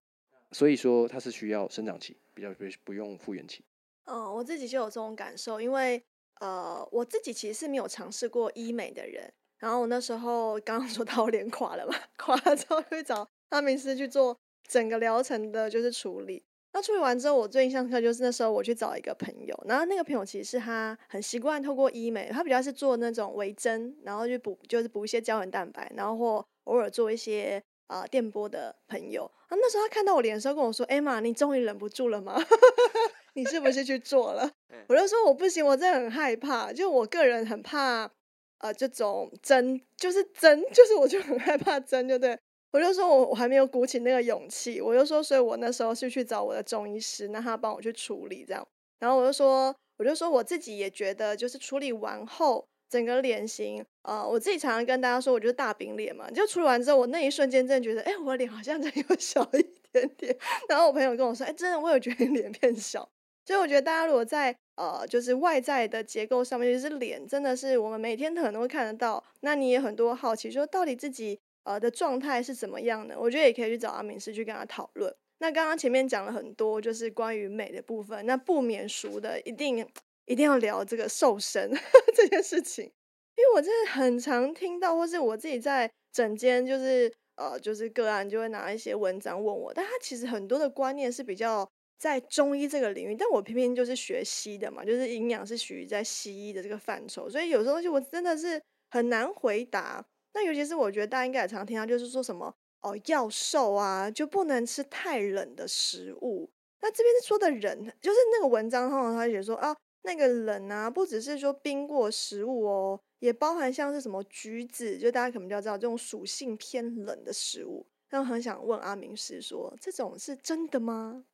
所以说它是需要生长期，比较不不用复原期。嗯，我自己就有这种感受，因为呃，我自己其实是没有尝试过医美的人。然后我那时候刚刚说到脸垮了嘛，垮了之后会找阿明师去做整个疗程的，就是处理。那处理完之后，我最印象深刻就是那时候我去找一个朋友，然后那个朋友其实是他很习惯透过医美，他比较是做那种微针，然后去补就是补一些胶原蛋白，然后或偶尔做一些啊电波的朋友。啊，那时候他看到我脸的时候跟我说：“艾玛，你终于忍不住了吗？你是不是去做了？”我就说：“我不行，我真的很害怕，就我个人很怕呃这种针，就是针，就是我就很害怕针，就对。”我就说，我我还没有鼓起那个勇气，我就说，所以我那时候是去找我的中医师，让他帮我去处理这样。然后我就说，我就说我自己也觉得，就是处理完后整个脸型，呃，我自己常常跟大家说，我就是大饼脸嘛。就处理完之后，我那一瞬间真的觉得，哎，我脸好像真的有 小一点点。然后我朋友跟我说，哎，真的，我有觉得你脸变小。所以我觉得大家如果在呃，就是外在的结构上面，就是脸，真的是我们每天可能都会看得到。那你也很多好奇，说到底自己。呃的状态是怎么样的？我觉得也可以去找阿明师去跟他讨论。那刚刚前面讲了很多，就是关于美的部分，那不免俗的，一定一定要聊这个瘦身 这件事情，因为我真的很常听到，或是我自己在整间就是呃就是个案就会拿一些文章问我，但他其实很多的观念是比较在中医这个领域，但我偏偏就是学西的嘛，就是营养是属于在西医的这个范畴，所以有时候东西我真的是很难回答。那尤其是我觉得大家应该也常听到，就是说什么哦要瘦啊，就不能吃太冷的食物。那这边说的冷，就是那个文章上他写说啊，那个冷啊，不只是说冰过食物哦，也包含像是什么橘子，就大家可能比较知道这种属性偏冷的食物。那我很想问阿明师说，这种是真的吗？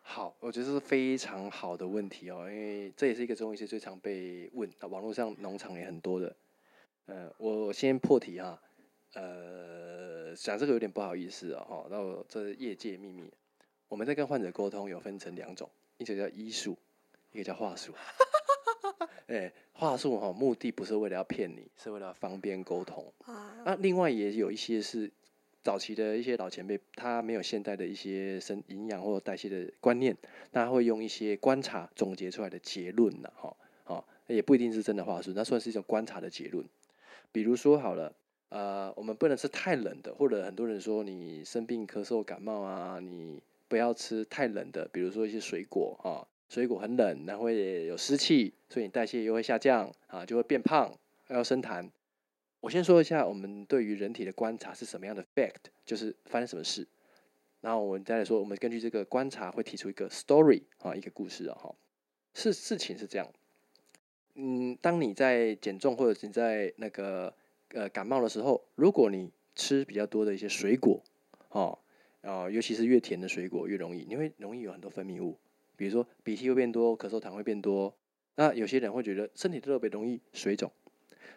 好，我觉得是非常好的问题哦，因为这也是一个中医师最常被问，网络上农场也很多的。呃，我先破题哈，呃，讲这个有点不好意思哦，哈，那我这业界秘密，我们在跟患者沟通有分成两种，一个叫医术，一个叫话术。哎，话术哈，目的不是为了要骗你，是为了方便沟通。啊，那另外也有一些是早期的一些老前辈，他没有现代的一些生营养或代谢的观念，那会用一些观察总结出来的结论呢，哈，好，也不一定是真的话术，那算是一种观察的结论。比如说好了，呃，我们不能吃太冷的，或者很多人说你生病咳嗽感冒啊，你不要吃太冷的，比如说一些水果啊，水果很冷，然后会有湿气，所以你代谢又会下降啊，就会变胖，还要生痰。我先说一下我们对于人体的观察是什么样的 fact，就是发生什么事，然后我们再来说，我们根据这个观察会提出一个 story 啊，一个故事啊，哈，是事情是这样。嗯，当你在减重或者你在那个呃感冒的时候，如果你吃比较多的一些水果，哦，啊，尤其是越甜的水果越容易，你会容易有很多分泌物，比如说鼻涕会变多，咳嗽痰会变多。那有些人会觉得身体特别容易水肿，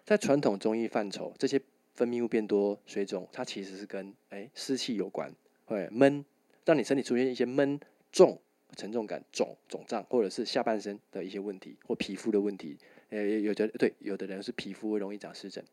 在传统中医范畴，这些分泌物变多、水肿，它其实是跟哎湿气有关，会闷，让你身体出现一些闷重。沉重感、肿肿胀，或者是下半身的一些问题，或皮肤的问题，呃，有的对，有的人是皮肤容易长湿疹，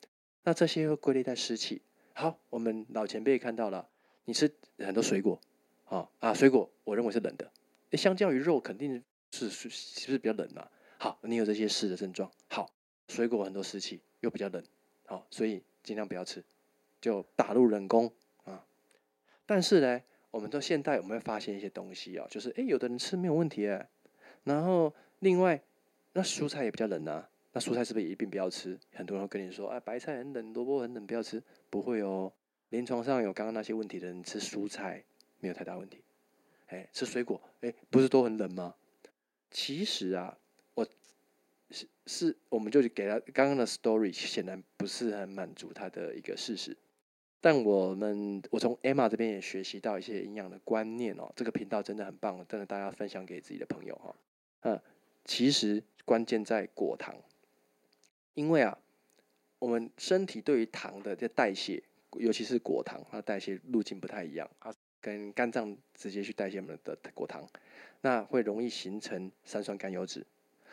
那这些会归类在湿气。好，我们老前辈看到了，你吃很多水果，啊啊，水果我认为是冷的，相较于肉肯定是是是不是比较冷嘛？好，你有这些湿的症状，好，水果很多湿气又比较冷，好，所以尽量不要吃，就打入冷宫啊。但是呢？我们到现代，我们会发现一些东西啊，就是哎，有的人吃没有问题哎，然后另外那蔬菜也比较冷啊，那蔬菜是不是也一定不要吃？很多人会跟你说，啊，白菜很冷，萝卜很冷，不要吃。不会哦，临床上有刚刚那些问题的人吃蔬菜没有太大问题。哎，吃水果，哎，不是都很冷吗？其实啊，我是是，我们就给他刚刚的 story，显然不是很满足他的一个事实。但我们我从 Emma 这边也学习到一些营养的观念哦，这个频道真的很棒，真的大家分享给自己的朋友哈。嗯，其实关键在果糖。因为啊，我们身体对于糖的这代谢，尤其是果糖，它代谢路径不太一样，它跟肝脏直接去代谢我们的果糖，那会容易形成三酸甘油脂，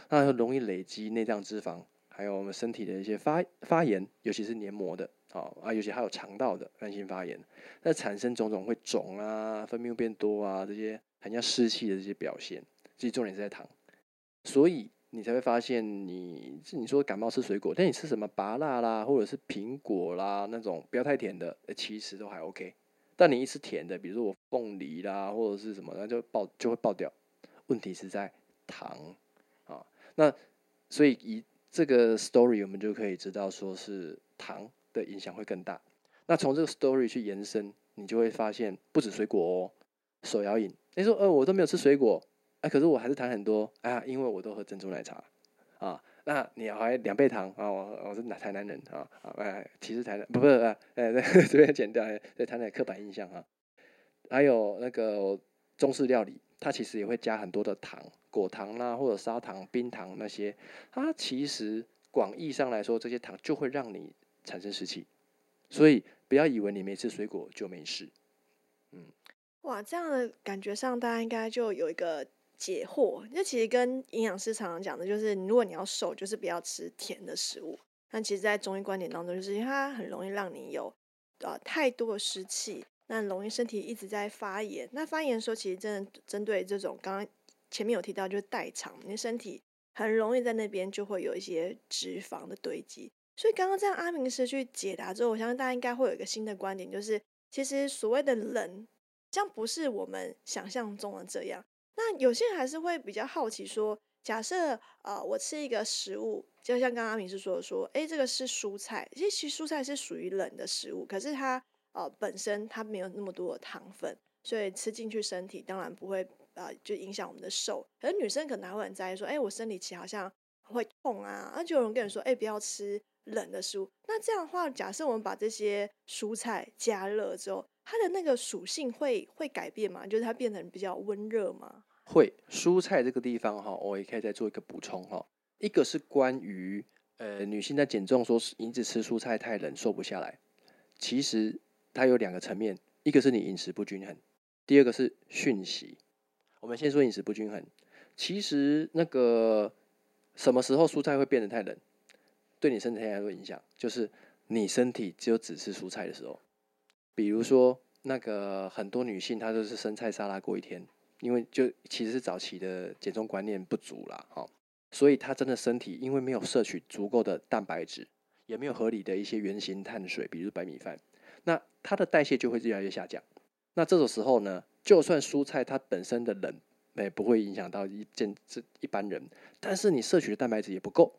那容易累积内脏脂肪，还有我们身体的一些发发炎，尤其是黏膜的，啊啊，尤其还有肠道的慢性发炎，那产生种种会肿啊，分泌物变多啊，这些很像湿气的这些表现，其实重点是在糖，所以。你才会发现，你是你说感冒吃水果，但你吃什么芭辣啦，或者是苹果啦那种不要太甜的，其实都还 OK。但你一吃甜的，比如说我凤梨啦，或者是什么，那就爆就会爆掉。问题是在糖啊，那所以以这个 story 我们就可以知道，说是糖的影响会更大。那从这个 story 去延伸，你就会发现不止水果哦，手摇饮。你说呃，我都没有吃水果。哎，可是我还是糖很多啊，因为我都喝珍珠奶茶啊。那你还两倍糖啊？我我是台南人啊啊！其实台南不不啊哎，这边剪掉，对台南刻板印象啊。还有那个中式料理，它其实也会加很多的糖，果糖啦，或者砂糖、冰糖那些。它其实广义上来说，这些糖就会让你产生湿气，所以不要以为你没吃水果就没事。嗯，哇，这样的感觉上，大家应该就有一个。解惑，这其实跟营养师常常讲的，就是如果你要瘦，就是不要吃甜的食物。但其实，在中医观点当中，就是因为它很容易让你有呃太多的湿气，那容易身体一直在发炎。那发炎的时候，其实真的针对这种刚刚前面有提到，就是代偿，你身体很容易在那边就会有一些脂肪的堆积。所以刚刚这样阿明师去解答之后，我相信大家应该会有一个新的观点，就是其实所谓的冷，这样不是我们想象中的这样。那有些人还是会比较好奇，说假设呃我吃一个食物，就像刚刚阿明是说的说，哎，这个是蔬菜，其实蔬菜是属于冷的食物，可是它呃本身它没有那么多的糖分，所以吃进去身体当然不会呃就影响我们的瘦。可是女生可能还会很在意说，哎，我生理期好像会痛啊，那就有人跟你说，哎，不要吃冷的食物。那这样的话，假设我们把这些蔬菜加热之后。它的那个属性会会改变吗？就是它变成比较温热吗？会，蔬菜这个地方哈，我也可以再做一个补充哈。一个是关于呃女性在减重说一直吃蔬菜太冷瘦不下来，其实它有两个层面，一个是你饮食不均衡，第二个是讯息。我们先说饮食不均衡，其实那个什么时候蔬菜会变得太冷，对你身体还有影响，就是你身体只有只吃蔬菜的时候。比如说，那个很多女性她都是生菜沙拉过一天，因为就其实是早期的减重观念不足啦，哈，所以她真的身体因为没有摄取足够的蛋白质，也没有合理的一些原型碳水，比如白米饭，那它的代谢就会越来越下降。那这种时候呢，就算蔬菜它本身的冷，也不会影响到一件这一般人，但是你摄取的蛋白质也不够。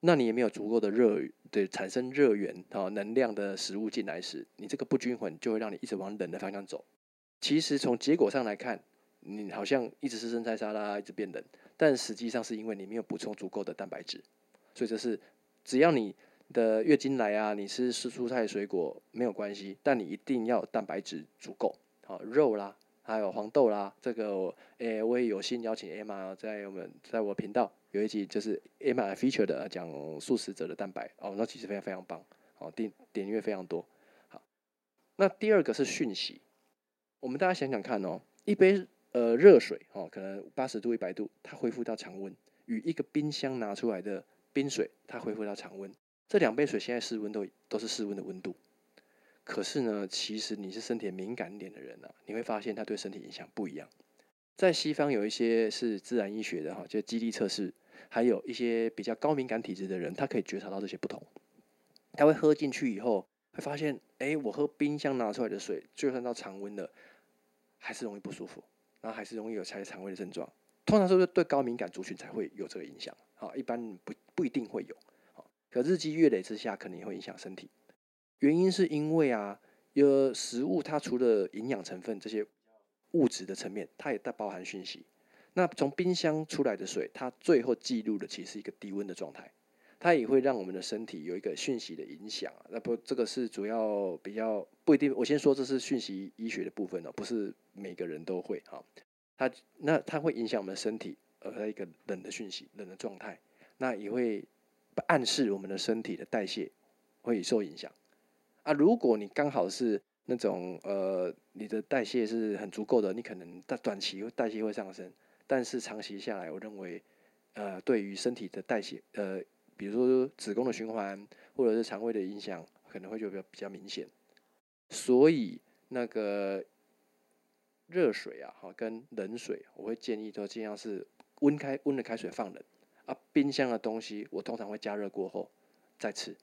那你也没有足够的热，对产生热源啊能量的食物进来时，你这个不均衡就会让你一直往冷的方向走。其实从结果上来看，你好像一直吃生菜沙拉，一直变冷，但实际上是因为你没有补充足够的蛋白质。所以这是只要你的月经来啊，你吃吃蔬菜水果没有关系，但你一定要蛋白质足够。好，肉啦，还有黄豆啦，这个我诶我也有幸邀请 Emma 在我们在我频道。有一集就是 M I feature 的讲素食者的蛋白哦，那其实非常非常棒哦，点点阅非常多。好，那第二个是讯息，我们大家想想看哦，一杯呃热水哦，可能八十度一百度，它恢复到常温，与一个冰箱拿出来的冰水，它恢复到常温，这两杯水现在室温都都是室温的温度。可是呢，其实你是身体敏感点的人呢，你会发现它对身体影响不一样。在西方有一些是自然医学的哈，就基地测试。还有一些比较高敏感体质的人，他可以觉察到这些不同。他会喝进去以后，会发现，哎，我喝冰箱拿出来的水，就算到常温了，还是容易不舒服，然后还是容易有开肠胃的症状。通常是不是对高敏感族群才会有这个影响？好，一般不不一定会有。好，可日积月累之下，可能也会影响身体。原因是因为啊，有食物它除了营养成分这些物质的层面，它也在包含讯息。那从冰箱出来的水，它最后记录的其实是一个低温的状态，它也会让我们的身体有一个讯息的影响。那不，这个是主要比较不一定。我先说这是讯息医学的部分哦，不是每个人都会哈。它那它会影响我们的身体，呃，一个冷的讯息，冷的状态，那也会暗示我们的身体的代谢会受影响。啊，如果你刚好是那种呃，你的代谢是很足够的，你可能在短期代谢会上升。但是长期下来，我认为，呃，对于身体的代谢，呃，比如说子宫的循环或者是肠胃的影响，可能会就比较比较明显。所以那个热水啊，哈，跟冷水，我会建议都尽量是温开温的开水放冷啊。冰箱的东西，我通常会加热过后再吃。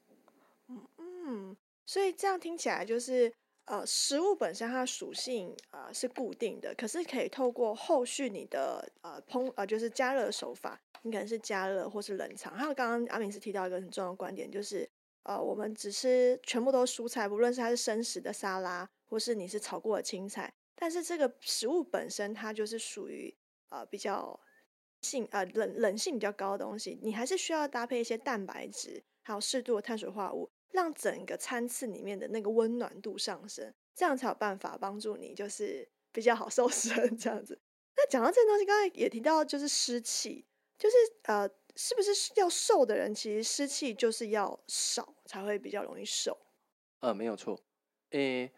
嗯嗯，所以这样听起来就是。呃，食物本身它的属性呃是固定的，可是可以透过后续你的呃烹呃就是加热手法，你可能是加热或是冷藏。还有刚刚阿明是提到一个很重要的观点，就是呃我们只吃全部都是蔬菜，不论是它是生食的沙拉，或是你是炒过的青菜，但是这个食物本身它就是属于呃比较性呃冷冷性比较高的东西，你还是需要搭配一些蛋白质，还有适度的碳水化合物。让整个餐次里面的那个温暖度上升，这样才有办法帮助你，就是比较好瘦身 这样子。那讲到这个东西，刚才也提到，就是湿气，就是呃，是不是要瘦的人，其实湿气就是要少才会比较容易瘦？呃，没有错。诶，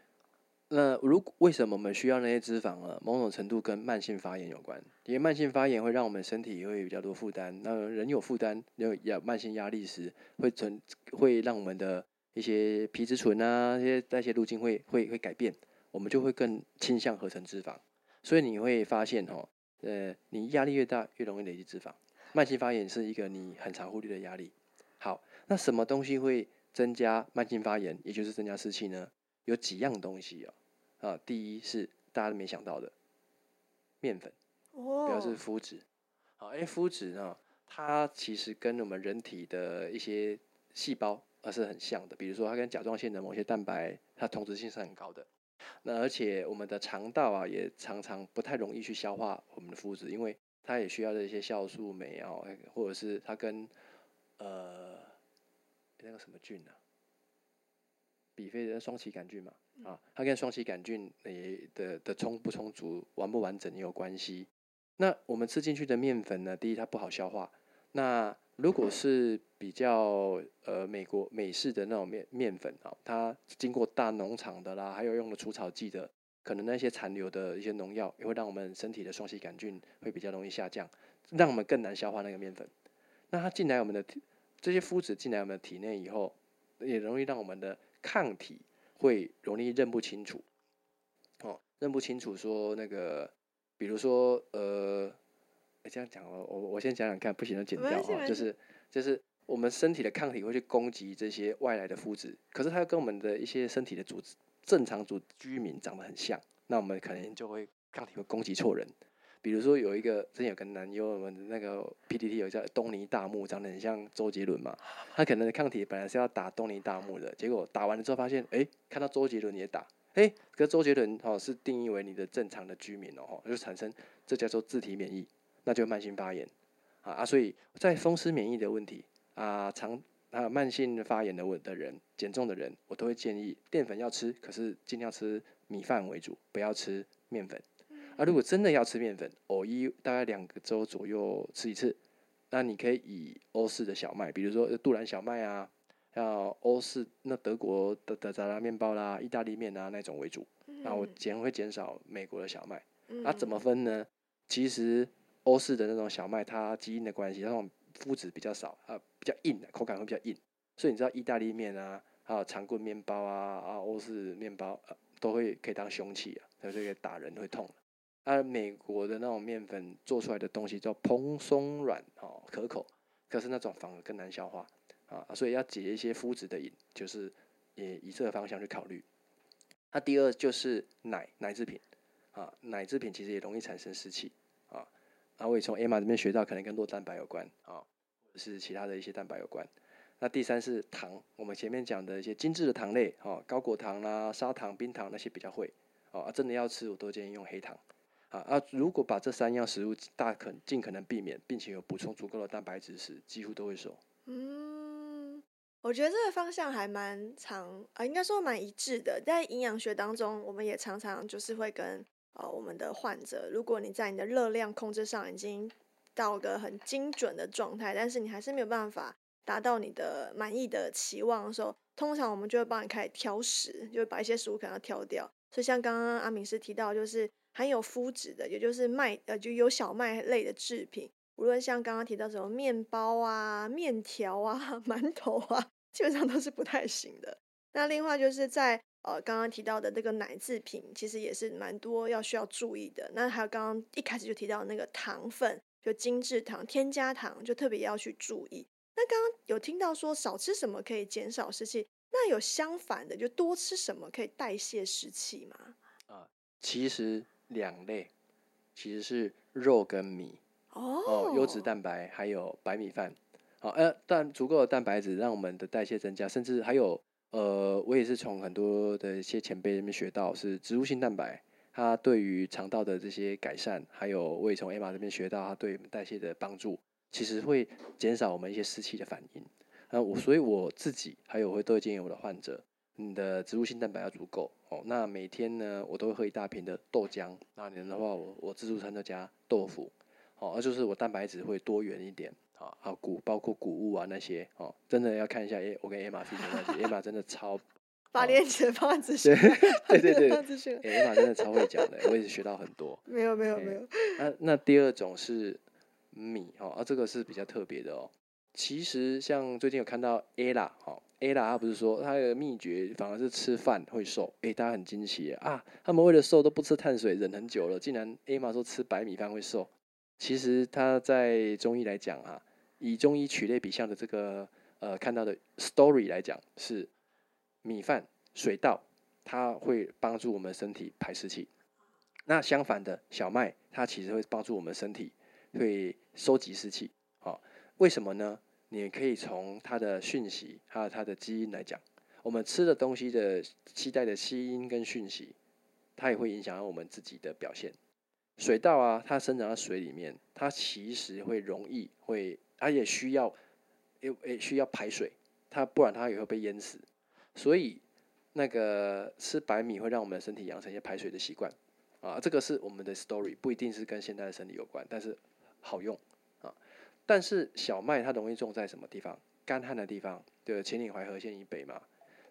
那如果为什么我们需要那些脂肪呢？某种程度跟慢性发炎有关，因为慢性发炎会让我们身体会比较多负担。那人有负担，有有慢性压力时，会存会让我们的一些皮质醇啊，一些代谢路径会会会改变，我们就会更倾向合成脂肪。所以你会发现哦，呃，你压力越大，越容易累积脂肪。慢性发炎是一个你很常忽略的压力。好，那什么东西会增加慢性发炎，也就是增加湿气呢？有几样东西啊，啊，第一是大家都没想到的面粉，表示麸质。好，因为麸质呢，它其实跟我们人体的一些细胞而是很像的，比如说它跟甲状腺的某些蛋白，它同质性是很高的。那而且我们的肠道啊，也常常不太容易去消化我们的麸质，因为它也需要的一些酵素酶啊，或者是它跟呃那个什么菌呢？比非的双歧杆菌嘛，啊，它跟双歧杆菌诶的的充不充足、完不完整也有关系。那我们吃进去的面粉呢，第一它不好消化。那如果是比较呃美国美式的那种面面粉啊，它经过大农场的啦，还有用了除草剂的，可能那些残留的一些农药也会让我们身体的双歧杆菌会比较容易下降，让我们更难消化那个面粉。那它进来我们的这些麸质进来我们的体内以后，也容易让我们的抗体会容易认不清楚，哦，认不清楚说那个，比如说呃，这样讲哦，我我先讲讲看，不行就剪掉哦，就是就是我们身体的抗体会去攻击这些外来的肤质，可是它跟我们的一些身体的组织正常组居民长得很像，那我们可能就会抗体会攻击错人。比如说有一个之前有个男优，我们那个 PTT 有叫东尼大木，长得很像周杰伦嘛。他可能抗体本来是要打东尼大木的，结果打完了之后发现，哎，看到周杰伦也打，哎，可周杰伦哦是定义为你的正常的居民哦，就产生这叫做自体免疫，那就慢性发炎啊啊，所以在风湿免疫的问题啊，长啊慢性发炎的问的人，减重的人，我都会建议淀粉要吃，可是尽量吃米饭为主，不要吃面粉。啊，如果真的要吃面粉，偶一大概两个周左右吃一次，那你可以以欧式的小麦，比如说杜兰小麦啊，要欧式那德国的的杂拉面包啦、意大利面啊那种为主。那我减会减少美国的小麦。那怎么分呢？其实欧式的那种小麦，它基因的关系，那种麸质比较少，啊，比较硬的口感会比较硬。所以你知道意大利面啊，还有长棍面包啊，啊欧式面包，都会可以当凶器啊，它这个打人会痛。而美国的那种面粉做出来的东西叫蓬松软哦可口，可是那种反而更难消化啊，所以要解一些麸质的瘾，就是也以这个方向去考虑。那第二就是奶奶制品啊，奶制品其实也容易产生湿气啊。啊，我也从 Emma 这边学到，可能跟酪蛋白有关啊，或者是其他的一些蛋白有关。那第三是糖，我们前面讲的一些精致的糖类，哦，高果糖啦、砂糖、冰糖那些比较会，哦，真的要吃，我都建议用黑糖。啊，如果把这三样食物大可尽可能避免，并且有补充足够的蛋白质时，几乎都会瘦。嗯，我觉得这个方向还蛮长啊，应该说蛮一致的。在营养学当中，我们也常常就是会跟呃我们的患者，如果你在你的热量控制上已经到个很精准的状态，但是你还是没有办法达到你的满意的期望的时候，通常我们就会帮你开始挑食，就会把一些食物可能要挑掉。所以像刚刚阿敏师提到，就是含有麸质的，也就是麦呃就有小麦类的制品。无论像刚刚提到什么面包啊、面条啊、馒头啊，基本上都是不太行的。那另外就是在呃刚刚提到的那个奶制品，其实也是蛮多要需要注意的。那还有刚刚一开始就提到那个糖分，就精制糖、添加糖，就特别要去注意。那刚刚有听到说少吃什么可以减少湿气，那有相反的，就多吃什么可以代谢湿气吗？啊，其实两类，其实是肉跟米。哦，优质蛋白还有白米饭，好，呃，但足够的蛋白质让我们的代谢增加，甚至还有，呃，我也是从很多的一些前辈那边学到，是植物性蛋白，它对于肠道的这些改善，还有我也从 Emma 这边学到，它对代谢的帮助，其实会减少我们一些湿气的反应。那我所以我自己还有会都会建议我的患者，你的植物性蛋白要足够哦。那每天呢，我都会喝一大瓶的豆浆，那年的话，我我自助餐都加豆腐。哦，那就是我蛋白质会多元一点，好，啊谷包括谷物啊那些，哦，真的要看一下，诶，我跟 Emma 之间关系，Emma 真的超，把链接放在资讯，对对对，，Emma 真的超会讲的，我也是学到很多。没有没有没有。那那第二种是米，哦，啊这个是比较特别的哦。其实像最近有看到 Ella，哦，Ella 她不是说她的秘诀反而是吃饭会瘦，诶，大家很惊奇啊，他们为了瘦都不吃碳水，忍很久了，竟然 Emma 说吃白米饭会瘦。其实他在中医来讲啊，以中医取类比象的这个呃看到的 story 来讲，是米饭水稻，它会帮助我们身体排湿气。那相反的小麦，它其实会帮助我们身体会收集湿气。好，为什么呢？你可以从它的讯息还有它的基因来讲，我们吃的东西的期待的基因跟讯息，它也会影响到我们自己的表现。水稻啊，它生长在水里面，它其实会容易会，它也需要，也也需要排水，它不然它也会被淹死。所以那个吃白米会让我们的身体养成一些排水的习惯啊，这个是我们的 story，不一定是跟现代的身体有关，但是好用。但是小麦它容易种在什么地方？干旱的地方，对，秦岭淮河线以北嘛，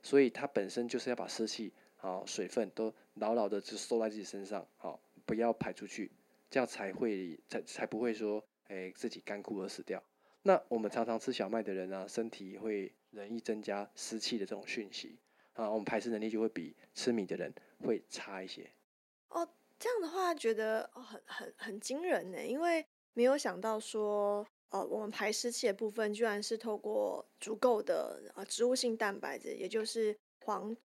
所以它本身就是要把湿气啊、水分都牢牢的就收在自己身上，好。不要排出去，这样才会才才不会说，哎，自己干枯而死掉。那我们常常吃小麦的人呢，身体会容易增加湿气的这种讯息啊，我们排湿能力就会比吃米的人会差一些。哦，这样的话觉得很很很惊人呢，因为没有想到说，呃，我们排湿气的部分居然是透过足够的啊植物性蛋白质，也就是黄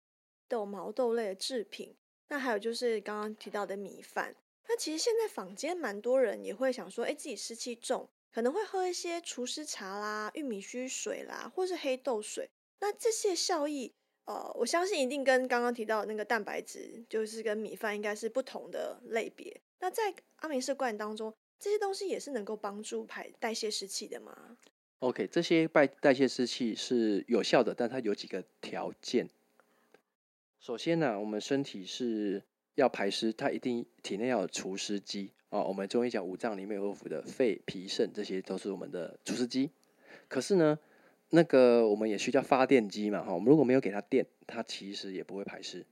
豆、毛豆类的制品。那还有就是刚刚提到的米饭，那其实现在坊间蛮多人也会想说，哎，自己湿气重，可能会喝一些除湿茶啦、玉米须水啦，或是黑豆水。那这些效益，呃，我相信一定跟刚刚提到那个蛋白质，就是跟米饭应该是不同的类别。那在阿明式罐当中，这些东西也是能够帮助排代谢湿气的吗？OK，这些代代谢湿气是有效的，但它有几个条件。首先呢，我们身体是要排湿，它一定体内要有除湿机啊。我们中医讲五脏里面有的肺、脾、肾，这些都是我们的除湿机。可是呢，那个我们也需要发电机嘛哈。我们如果没有给它电，它其实也不会排湿。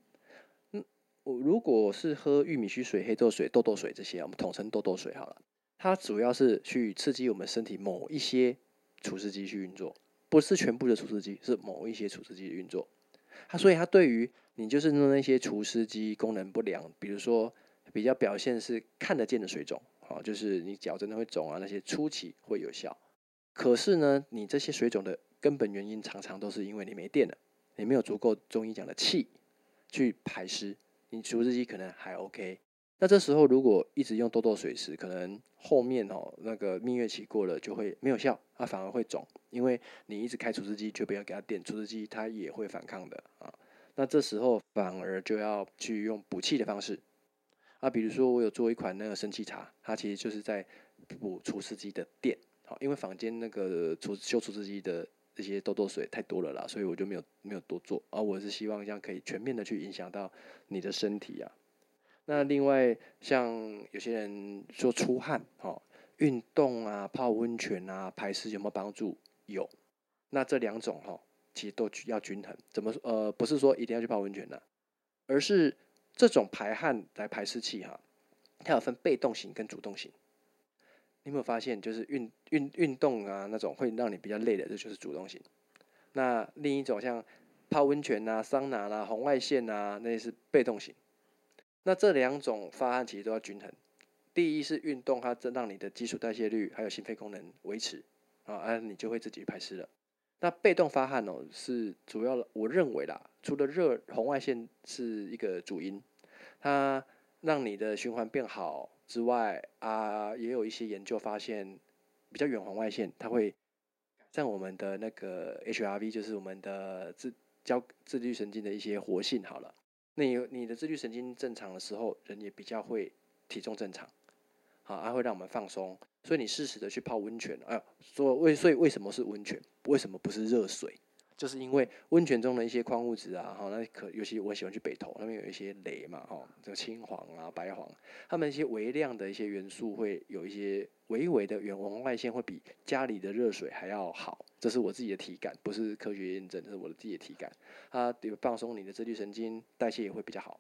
嗯，我如果是喝玉米须水、黑豆水、豆豆水这些，我们统称豆豆水好了。它主要是去刺激我们身体某一些除湿机去运作，不是全部的除湿机，是某一些除湿机的运作。它所以它对于你就是弄那些除湿机功能不良，比如说比较表现是看得见的水肿，好，就是你脚真的会肿啊，那些初期会有效。可是呢，你这些水肿的根本原因常常都是因为你没电了，你没有足够中医讲的气去排湿，你除湿机可能还 OK，那这时候如果一直用痘痘水时，可能后面哦那个蜜月期过了就会没有效，它反而会肿，因为你一直开除湿机，就不要给它电，除湿机它也会反抗的啊。那这时候反而就要去用补气的方式啊，比如说我有做一款那个生气茶，它其实就是在补除湿机的电，好，因为房间那个除修除湿机的这些痘痘水太多了啦，所以我就没有没有多做啊。我是希望这样可以全面的去影响到你的身体啊。那另外，像有些人说出汗，哦，运动啊、泡温泉啊、排湿有没有帮助？有。那这两种哈，其实都要均衡。怎么呃，不是说一定要去泡温泉的，而是这种排汗来排湿气哈，它有分被动型跟主动型。你有没有发现，就是运运运动啊那种会让你比较累的，这就是主动型。那另一种像泡温泉啊、桑拿啦、红外线啊，那些是被动型。那这两种发汗其实都要均衡。第一是运动，它增让你的基础代谢率还有心肺功能维持啊，啊，你就会自己排湿了。那被动发汗哦，是主要我认为啦，除了热红外线是一个主因，它让你的循环变好之外啊，也有一些研究发现，比较远红外线它会改善我们的那个 HRV，就是我们的自交自律神经的一些活性。好了。你你的自律神经正常的时候，人也比较会体重正常，好，还会让我们放松。所以你适时的去泡温泉，哎，所为所以为什么是温泉？为什么不是热水？就是因为温泉中的一些矿物质啊，哈，那可尤其我喜欢去北投那边有一些镭嘛，哈，这个青黄啊、白黄，它们一些微量的一些元素会有一些微微的远红外线会比家里的热水还要好，这是我自己的体感，不是科学验证，这是我的自己的体感。它有放松你的自律神经，代谢也会比较好。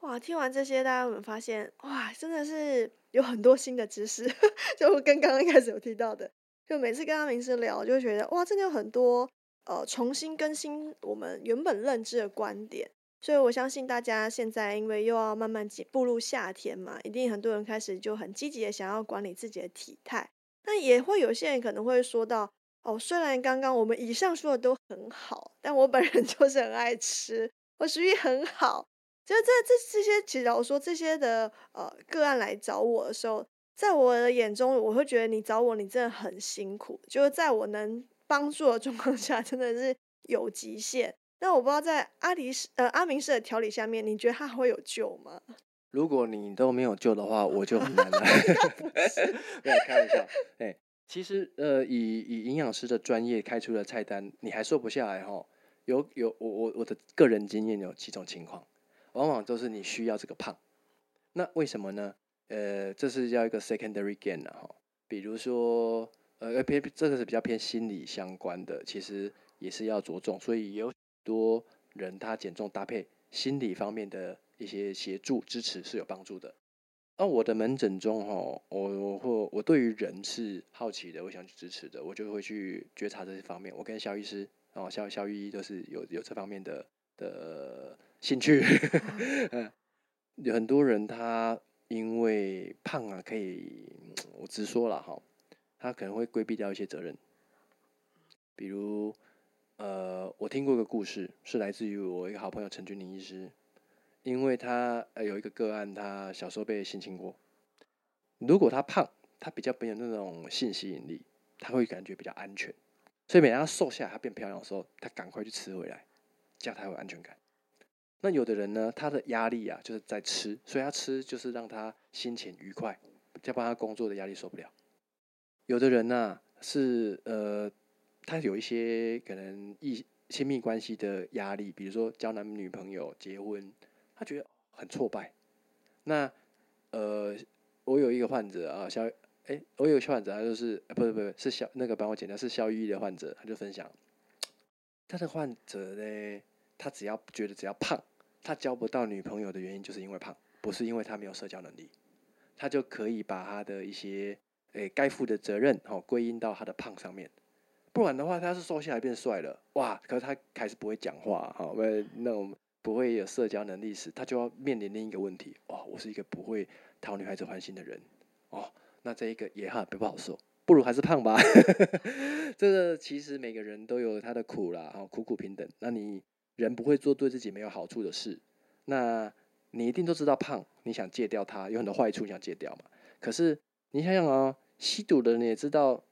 哇，听完这些，大家有没有发现？哇，真的是有很多新的知识，就跟刚刚开始有提到的，就每次跟阿明师聊，就会觉得哇，真的有很多。呃，重新更新我们原本认知的观点，所以我相信大家现在因为又要慢慢步入夏天嘛，一定很多人开始就很积极的想要管理自己的体态。那也会有些人可能会说到，哦，虽然刚刚我们以上说的都很好，但我本人 就是很爱吃，我食欲很好。就这这这些，其实我说这些的呃个案来找我的时候，在我的眼中，我会觉得你找我，你真的很辛苦。就是在我能。帮助的状况下 真的是有极限。那我不知道在阿迪式呃阿明式的调理下面，你觉得他会有救吗？如果你都没有救的话，我就很难了。没有开玩笑。哎，其实呃以以营养师的专业开出的菜单，你还瘦不下来哈？有有我我我的个人经验有几种情况，往往都是你需要这个胖。那为什么呢？呃，这是叫一个 secondary gain 的哈，比如说。呃，偏这个是比较偏心理相关的，其实也是要着重，所以有很多人他减重搭配心理方面的一些协助支持是有帮助的。那我的门诊中哈，我我或我对于人是好奇的，我想去支持的，我就会去觉察这些方面。我跟肖医师，然后肖肖医都是有有这方面的的兴趣。嗯，有很多人他因为胖啊，可以我直说了哈。他可能会规避掉一些责任，比如，呃，我听过一个故事，是来自于我一个好朋友陈君宁医师，因为他呃有一个个案，他小时候被性侵过。如果他胖，他比较没有那种性吸引力，他会感觉比较安全，所以每当他瘦下来，他变漂亮的时候，他赶快去吃回来，这样他有安全感。那有的人呢，他的压力啊就是在吃，所以他吃就是让他心情愉快，要不然他工作的压力受不了。有的人呢是呃，他有一些可能一亲密关系的压力，比如说交男女朋友、结婚，他觉得很挫败。那呃，我有一个患者啊，肖哎，我有一个患者，他就是不是不是是肖那个帮我剪掉是肖玉的患者，他就分享，他的患者呢，他只要觉得只要胖，他交不到女朋友的原因就是因为胖，不是因为他没有社交能力，他就可以把他的一些。诶，该负的责任，哦，归因到他的胖上面，不然的话，他是瘦下来变帅了，哇！可是他还是不会讲话，哈，为那种不会有社交能力时，他就要面临另一个问题，哇！我是一个不会讨女孩子欢心的人，哦，那这一个也哈不好受，不如还是胖吧。这个其实每个人都有他的苦啦，哦，苦苦平等。那你人不会做对自己没有好处的事，那。你一定都知道胖，你想戒掉它，有很多坏处，你想戒掉嘛。可是你想想啊，吸毒的人也知道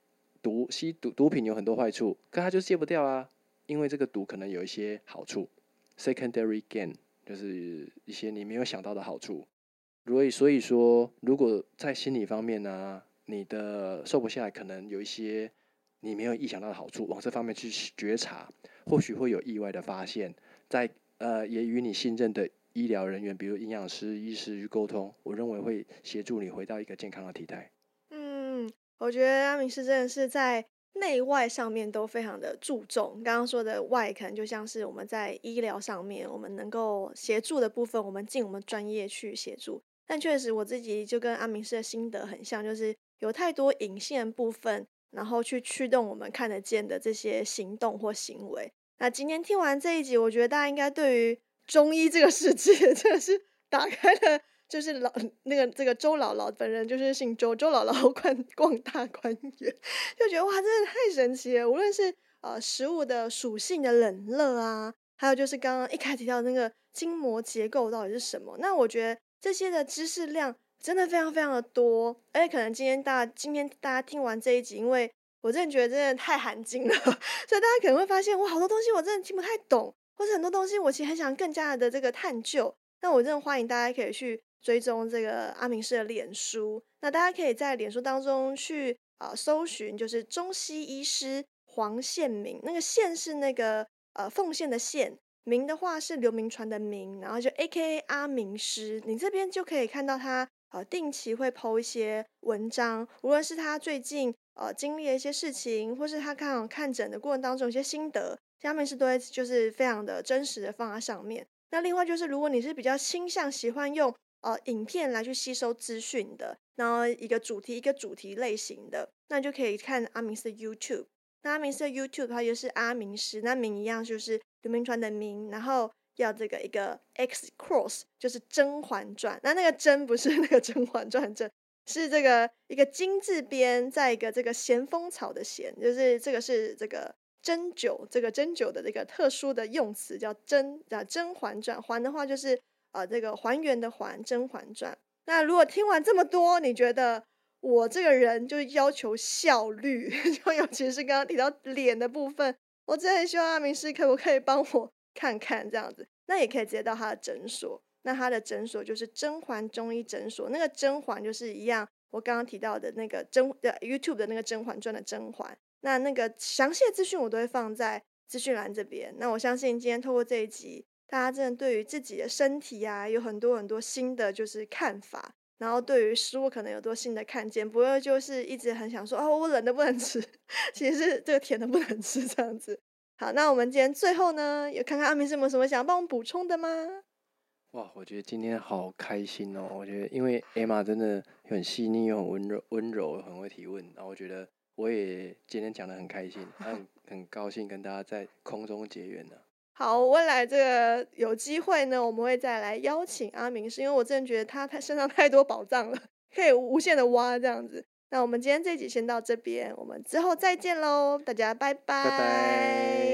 毒吸毒毒品有很多坏处，可他就戒不掉啊，因为这个毒可能有一些好处，secondary gain 就是一些你没有想到的好处。所以所以说，如果在心理方面呢，你的瘦不下来，可能有一些你没有意想到的好处，往这方面去觉察，或许会有意外的发现，在呃也与你信任的。医疗人员，比如营养师、医师去沟通，我认为会协助你回到一个健康的体态。我觉得阿明师真的是在内外上面都非常的注重。刚刚说的外，可能就像是我们在医疗上面，我们能够协助的部分，我们尽我们专业去协助。但确实，我自己就跟阿明师的心得很像，就是有太多隐线部分，然后去驱动我们看得见的这些行动或行为。那今天听完这一集，我觉得大家应该对于。中医这个世界 真的是打开了，就是老 那个这个周姥姥本人就是姓周，周姥姥 逛逛大观园，就觉得哇，真的太神奇了。无论是呃食物的属性的冷热啊，还有就是刚刚一开始提到那个筋膜结构到底是什么，那我觉得这些的知识量真的非常非常的多。而且可能今天大今天大家听完这一集，因为我真的觉得真的太含金了，所以大家可能会发现哇，好多东西我真的听不太懂。或者很多东西，我其实很想更加的这个探究。那我真的欢迎大家可以去追踪这个阿明师的脸书。那大家可以在脸书当中去啊搜寻，就是中西医师黄宪明。那个宪是那个呃奉献的献，明的话是刘铭传的明，然后就 A K A 阿明师。你这边就可以看到他呃定期会 PO 一些文章，无论是他最近呃经历的一些事情，或是他看看诊的过程当中一些心得。下面是都会就是非常的真实的放在上面。那另外就是，如果你是比较倾向喜欢用呃影片来去吸收资讯的，然后一个主题一个主题类型的，那就可以看阿明斯的 YouTube。那阿明斯的 YouTube 它就是阿明师，那名一样就是刘铭传的名，然后要这个一个 X Cross 就是《甄嬛传》。那那个甄不是 那个《甄嬛传》甄，是这个一个金字边，在一个这个咸丰草的咸，就是这个是这个。针灸这个针灸的这个特殊的用词叫针啊，《甄嬛传》嬛的话就是啊，这个还原的还，《甄嬛传》。那如果听完这么多，你觉得我这个人就要求效率，就尤其是刚刚提到脸的部分，我真的很希望阿明师可不可以帮我看看这样子？那也可以直接到他的诊所，那他的诊所就是甄嬛中医诊所，那个甄嬛就是一样，我刚刚提到的那个甄的 YouTube 的那个《甄嬛传》的甄嬛。那那个详细的资讯我都会放在资讯栏这边。那我相信今天透过这一集，大家真的对于自己的身体啊，有很多很多新的就是看法，然后对于食物可能有多新的看见，不会就是一直很想说哦，我冷的不能吃，其实是这个甜的不能吃这样子。好，那我们今天最后呢，也看看阿明是有什么想要帮我们补充的吗？哇，我觉得今天好开心哦！我觉得因为艾玛真的很细腻又很温柔，温柔很会提问，然后我觉得。我也今天讲的很开心，很很高兴跟大家在空中结缘呢。好，未来这个有机会呢，我们会再来邀请阿明，是因为我真的觉得他他 身上太多宝藏了，可以无限的挖这样子。那我们今天这集先到这边，我们之后再见喽，大家。拜拜。